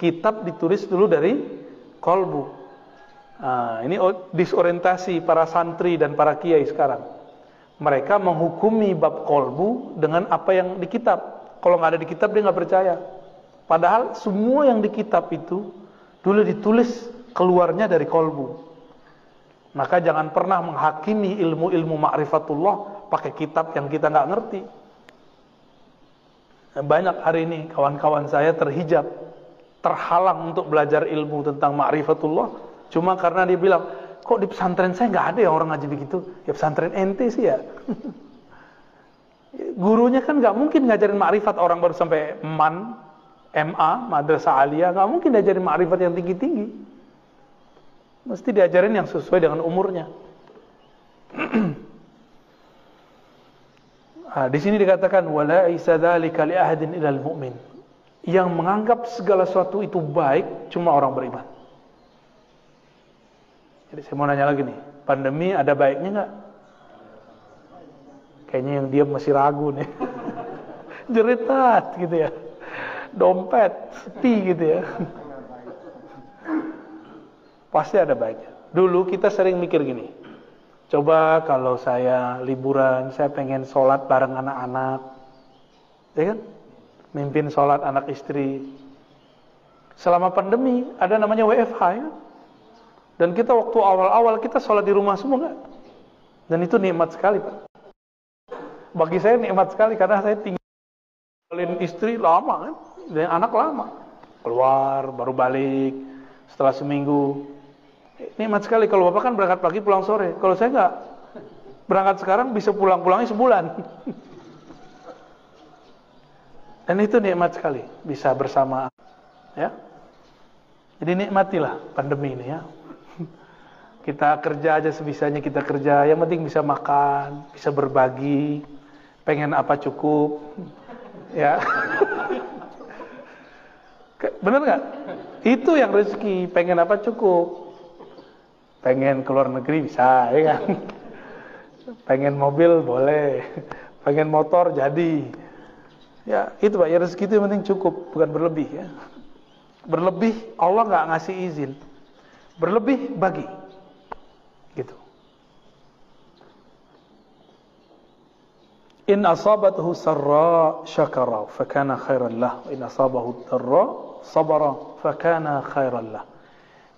Kitab ditulis dulu dari kolbu. Nah, ini disorientasi para santri dan para kiai sekarang. Mereka menghukumi bab kolbu dengan apa yang di kitab. Kalau nggak ada di kitab dia nggak percaya. Padahal semua yang di kitab itu dulu ditulis keluarnya dari kolbu. Maka jangan pernah menghakimi ilmu-ilmu ma'rifatullah pakai kitab yang kita nggak ngerti. Banyak hari ini kawan-kawan saya terhijab terhalang untuk belajar ilmu tentang ma'rifatullah. Cuma karena dia bilang kok di pesantren saya nggak ada ya orang ngaji begitu? Ya pesantren ente sih ya. (laughs) Gurunya kan nggak mungkin ngajarin ma'rifat orang baru sampai man MA madrasah aliyah. Nggak mungkin diajarin ma'rifat yang tinggi-tinggi. Mesti diajarin yang sesuai dengan umurnya (clears throat) nah, di sini dikatakan wala isa dzalika li ahadin ilal mu'min yang menganggap segala sesuatu itu baik cuma orang beriman. Jadi saya mau nanya lagi nih, pandemi ada baiknya nggak? Kayaknya yang dia masih ragu nih. (laughs) Jeritat gitu ya. Dompet, sepi gitu ya. (laughs) Pasti ada baiknya. Dulu kita sering mikir gini. Coba kalau saya liburan, saya pengen sholat bareng anak-anak. Ya kan? mimpin sholat anak istri. Selama pandemi ada namanya WFH ya. Dan kita waktu awal-awal kita sholat di rumah semua enggak? Dan itu nikmat sekali Pak. Bagi saya nikmat sekali karena saya tinggalin istri lama kan. Dan anak lama. Keluar, baru balik. Setelah seminggu. Nikmat sekali kalau Bapak kan berangkat pagi pulang sore. Kalau saya enggak. Berangkat sekarang bisa pulang-pulangnya sebulan. (laughs) Dan itu nikmat sekali bisa bersama ya. Jadi nikmatilah pandemi ini ya. (laughs) Kita kerja aja sebisanya kita kerja, yang penting bisa makan, bisa berbagi, pengen apa cukup. (laughs) Ya. Bener nggak? Itu yang rezeki, pengen apa cukup. Pengen keluar negeri bisa, ya kan? Pengen mobil boleh, pengen motor jadi. Ya, itu Pak, ya rezeki itu yang penting cukup, bukan berlebih ya. Berlebih Allah nggak ngasih izin. Berlebih bagi. Gitu. In asabathu sarra syakara fakana khairan lah. In asabahu darra sabara fakana khairan lah.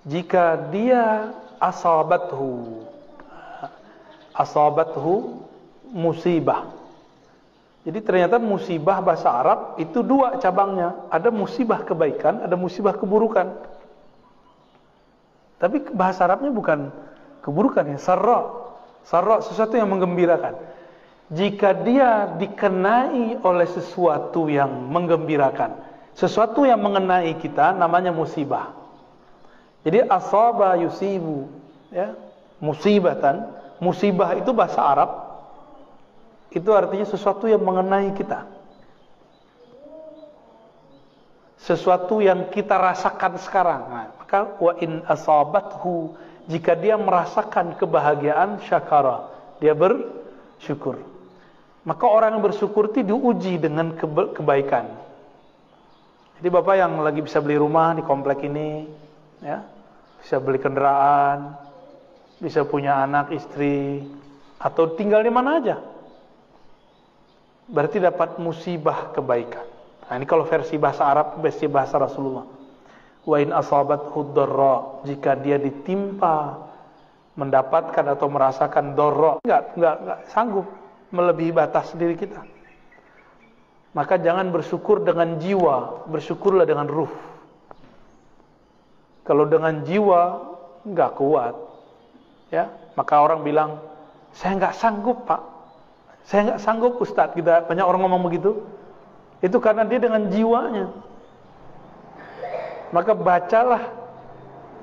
Jika dia asabathu asabathu musibah jadi ternyata musibah bahasa Arab itu dua cabangnya. Ada musibah kebaikan, ada musibah keburukan. Tapi bahasa Arabnya bukan keburukan ya, sarra. Sarra sesuatu yang menggembirakan. Jika dia dikenai oleh sesuatu yang menggembirakan, sesuatu yang mengenai kita namanya musibah. Jadi asaba yusibu, ya, musibatan. Musibah itu bahasa Arab itu artinya sesuatu yang mengenai kita. Sesuatu yang kita rasakan sekarang. Nah, maka wa in asabathu jika dia merasakan kebahagiaan syakara, dia bersyukur. Maka orang yang bersyukur itu diuji dengan kebaikan. Jadi Bapak yang lagi bisa beli rumah di komplek ini, ya, bisa beli kendaraan, bisa punya anak, istri, atau tinggal di mana aja. berarti dapat musibah kebaikan. Nah, ini kalau versi bahasa Arab, versi bahasa Rasulullah. Wa in asabat hudarra, jika dia ditimpa mendapatkan atau merasakan dorro, enggak, enggak, enggak sanggup melebihi batas diri kita. Maka jangan bersyukur dengan jiwa, bersyukurlah dengan ruh. Kalau dengan jiwa enggak kuat, ya, maka orang bilang, saya enggak sanggup pak, saya enggak sanggup Ustadz. Kita banyak orang ngomong begitu. Itu karena dia dengan jiwanya. Maka bacalah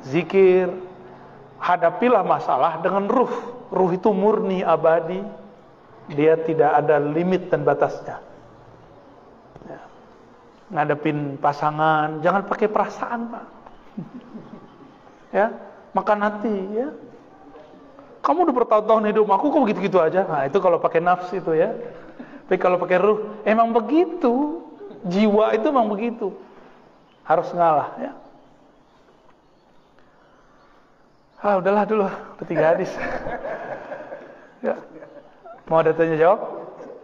zikir, hadapilah masalah dengan ruh. Ruh itu murni, abadi. Dia tidak ada limit dan batasnya. Ya. Ngadepin pasangan, jangan pakai perasaan, Pak. (laughs) ya, makan hati, ya. Kamu udah bertahun-tahun hidup aku kok begitu-gitu aja? Nah, itu kalau pakai nafsu itu ya. Tapi kalau pakai ruh, emang begitu. Jiwa itu emang begitu. Harus ngalah ya. Ah, udahlah dulu, udah tiga hadis. (laughs) ya. Mau ada tanya jawab?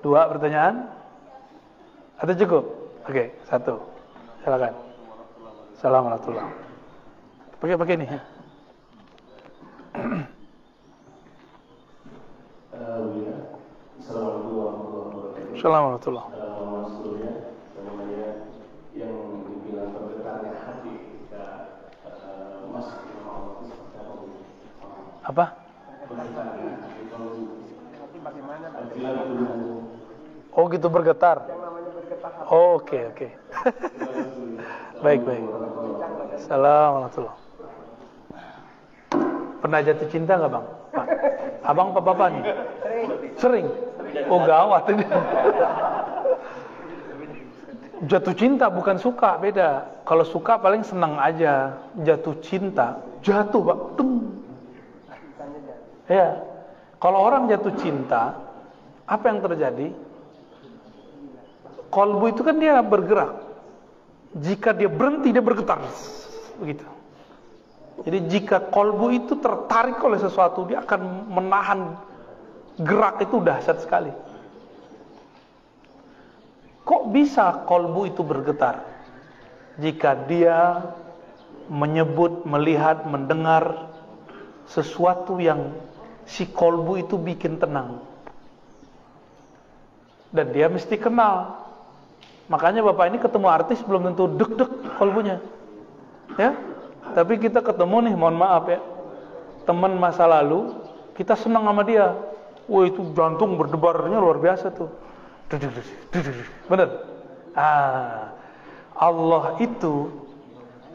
Dua pertanyaan? Atau cukup? Oke, satu. Silakan. Assalamualaikum Pakai pakai nih. Assalamualaikum warahmatullahi Allah itu seperti apa? Oh gitu bergetar. Oh, oke oke. (laughs) baik baik. Assalamualaikum. Pernah jatuh cinta nggak bang? Pak? Abang apa bapak nih? Sering. Oh gawat ini. Jatuh cinta bukan suka, beda. Kalau suka paling senang aja. Jatuh cinta, jatuh pak. Tung. Ya. Kalau orang jatuh cinta, apa yang terjadi? Kolbu itu kan dia bergerak. Jika dia berhenti, dia bergetar. Begitu. Jadi jika kolbu itu tertarik oleh sesuatu, dia akan menahan gerak itu dahsyat sekali. Kok bisa kolbu itu bergetar? Jika dia menyebut, melihat, mendengar sesuatu yang si kolbu itu bikin tenang. Dan dia mesti kenal. Makanya bapak ini ketemu artis belum tentu deg-deg kolbunya. Ya, tapi kita ketemu nih, mohon maaf ya, teman masa lalu, kita senang sama dia. Wah itu jantung berdebarnya luar biasa tuh. Benar? Ah, Allah itu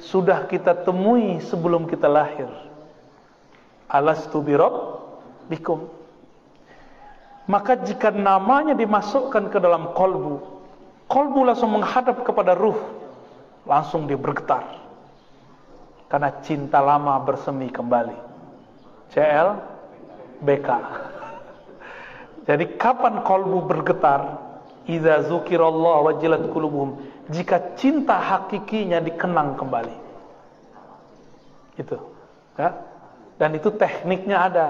sudah kita temui sebelum kita lahir. Alastu birob bikum. Maka jika namanya dimasukkan ke dalam kolbu, kolbu langsung menghadap kepada ruh, langsung dia bergetar karena cinta lama bersemi kembali. CL BK. Jadi kapan kolbu bergetar? Iza zukirallah wajilat kulubuhum. Jika cinta hakikinya dikenang kembali. Itu. Ya? Dan itu tekniknya ada.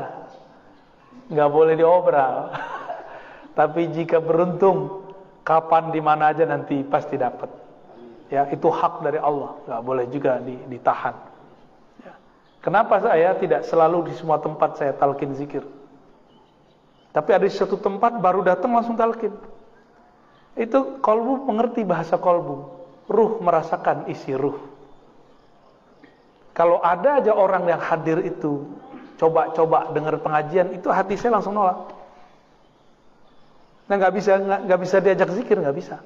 Nggak boleh diobral. (laughs) Tapi jika beruntung, kapan di mana aja nanti pasti dapat. Ya, itu hak dari Allah. Nggak boleh juga ditahan. Kenapa saya tidak selalu di semua tempat saya talkin zikir? Tapi ada di satu tempat baru datang langsung talkin. Itu kolbu mengerti bahasa kolbu. Ruh merasakan isi ruh. Kalau ada aja orang yang hadir itu coba-coba dengar pengajian itu hati saya langsung nolak. Nah nggak bisa nggak bisa diajak zikir nggak bisa.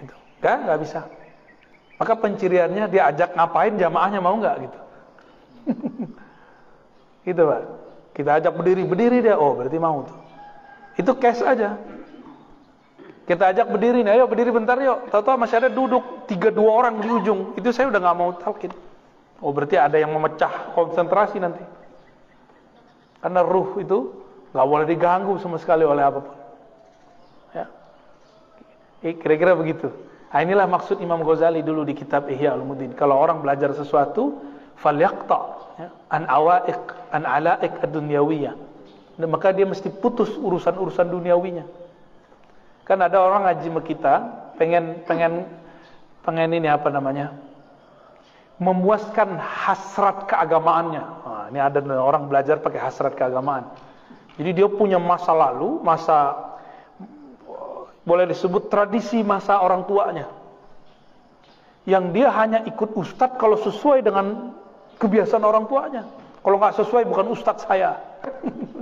Gitu. Gak nggak bisa. Maka penciriannya dia ajak ngapain jamaahnya mau nggak gitu. (laughs) gitu Pak. Kita ajak berdiri, berdiri dia. Oh, berarti mau tuh. Itu cash aja. Kita ajak berdiri nih, ayo berdiri bentar yuk. Tahu-tahu masih ada duduk tiga dua orang di ujung. Itu saya udah nggak mau talkin. Oh, berarti ada yang memecah konsentrasi nanti. Karena ruh itu nggak boleh diganggu sama sekali oleh apa pun. Ya. Kira-kira begitu. Nah, inilah maksud Imam Ghazali dulu di kitab Ihya Ulumuddin. Kalau orang belajar sesuatu, falyaqta ya, an awaiq an alaik. Dan maka dia mesti putus urusan-urusan duniawinya. Kan ada orang ngaji sama kita, pengen pengen pengen ini apa namanya? Memuaskan hasrat keagamaannya. Nah, ini ada orang belajar pakai hasrat keagamaan. Jadi dia punya masa lalu, masa boleh disebut tradisi masa orang tuanya. Yang dia hanya ikut ustadz kalau sesuai dengan kebiasaan orang tuanya. Kalau nggak sesuai bukan ustadz saya.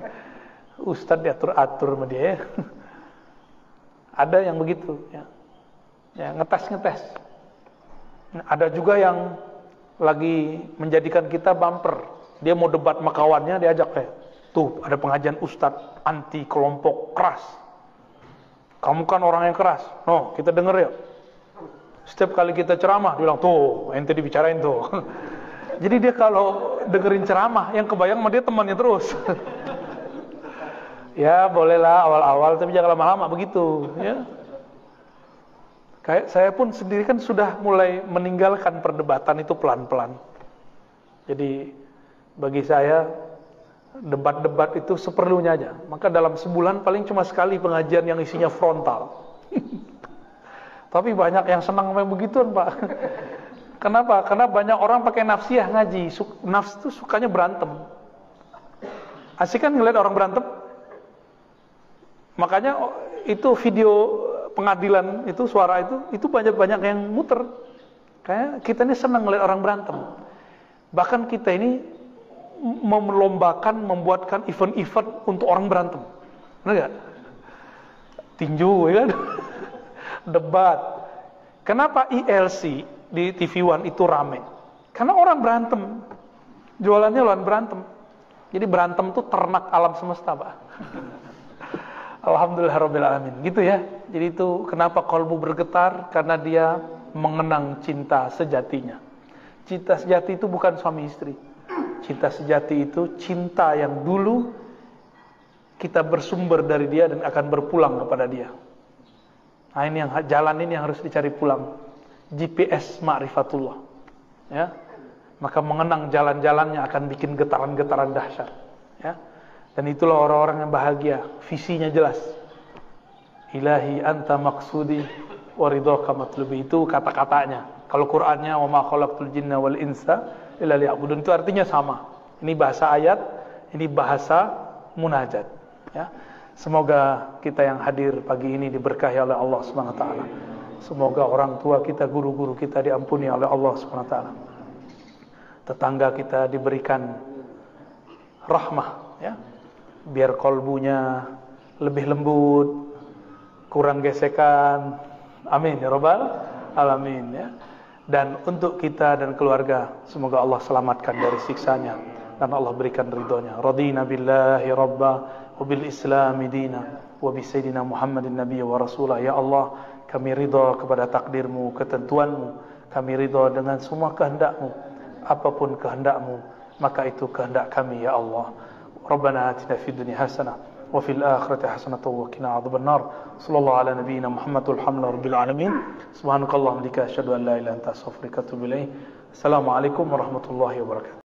(laughs) ustadz diatur-atur sama dia ya. (laughs) Ada yang begitu ya. Ya, ngetes-ngetes. Ada juga yang lagi menjadikan kita bumper. Dia mau debat makawannya diajak kayak, tuh ada pengajian ustadz anti kelompok keras. Kamu kan orang yang keras. No, kita denger ya. Setiap kali kita ceramah, dia bilang, tuh, ente dibicarain tuh. (laughs) Jadi dia kalau dengerin ceramah, yang kebayang sama dia temannya terus. (laughs) ya bolehlah awal-awal, tapi jangan lama-lama begitu. Ya. Kayak saya pun sendiri kan sudah mulai meninggalkan perdebatan itu pelan-pelan. Jadi bagi saya debat-debat itu seperlunya aja. Maka dalam sebulan paling cuma sekali pengajian yang isinya frontal. (laughs) Tapi banyak yang senang main begituan Pak. (laughs) Kenapa? Karena banyak orang pakai nafsiyah ngaji. Nafs itu sukanya berantem. Asik kan ngeliat orang berantem? Makanya itu video pengadilan itu suara itu itu banyak-banyak yang muter. Kayak kita ini senang ngeliat orang berantem. Bahkan kita ini melombakan membuatkan event-event untuk orang berantem. Benar gak? Tinju ya kan? (laughs) Debat. Kenapa ILC di TV One itu rame? Karena orang berantem. Jualannya lawan berantem. Jadi berantem itu ternak alam semesta, Pak. (laughs) Alhamdulillah Gitu ya. Jadi itu kenapa kolbu bergetar? Karena dia mengenang cinta sejatinya. Cinta sejati itu bukan suami istri. Cinta sejati itu cinta yang dulu kita bersumber dari dia dan akan berpulang kepada dia. Nah ini yang jalan ini yang harus dicari pulang. GPS ma'rifatullah. Ya. Maka mengenang jalan-jalannya akan bikin getaran-getaran dahsyat. Ya. Dan itulah orang-orang yang bahagia, visinya jelas. Ilahi anta maksudi waridhaka matlubi itu kata-katanya. Kalau Qur'annya wa ma jinna wal insa illa liya'budun itu artinya sama. Ini bahasa ayat, ini bahasa munajat, ya. Semoga kita yang hadir pagi ini diberkahi oleh Allah Subhanahu taala. Semoga orang tua kita, guru-guru kita diampuni oleh Allah Subhanahu taala. Tetangga kita diberikan rahmah, ya. Biar kolbunya lebih lembut, kurang gesekan. Amin ya rabbal alamin ya. Dan untuk kita dan keluarga, semoga Allah selamatkan dari siksanya dan Allah berikan ridhonya. Radina billahi rabba wa bil islami dina wa bi sayyidina Muhammadin nabiyya wa rasulah. Ya Allah, kami ridha kepada takdirmu, ketentuanmu. Kami ridha dengan semua kehendakmu. Apapun kehendakmu, maka itu kehendak kami ya Allah. Rabbana atina fid dunya hasanah وفي الآخرة حسنة وقنا عذاب النار. صلى الله على نبينا محمد والحمد لله رب العالمين. سبحانك اللهم لك أشهد أن لا إله إلا أنت أستغفرك وأتوب إليه السلام عليكم ورحمة الله وبركاته.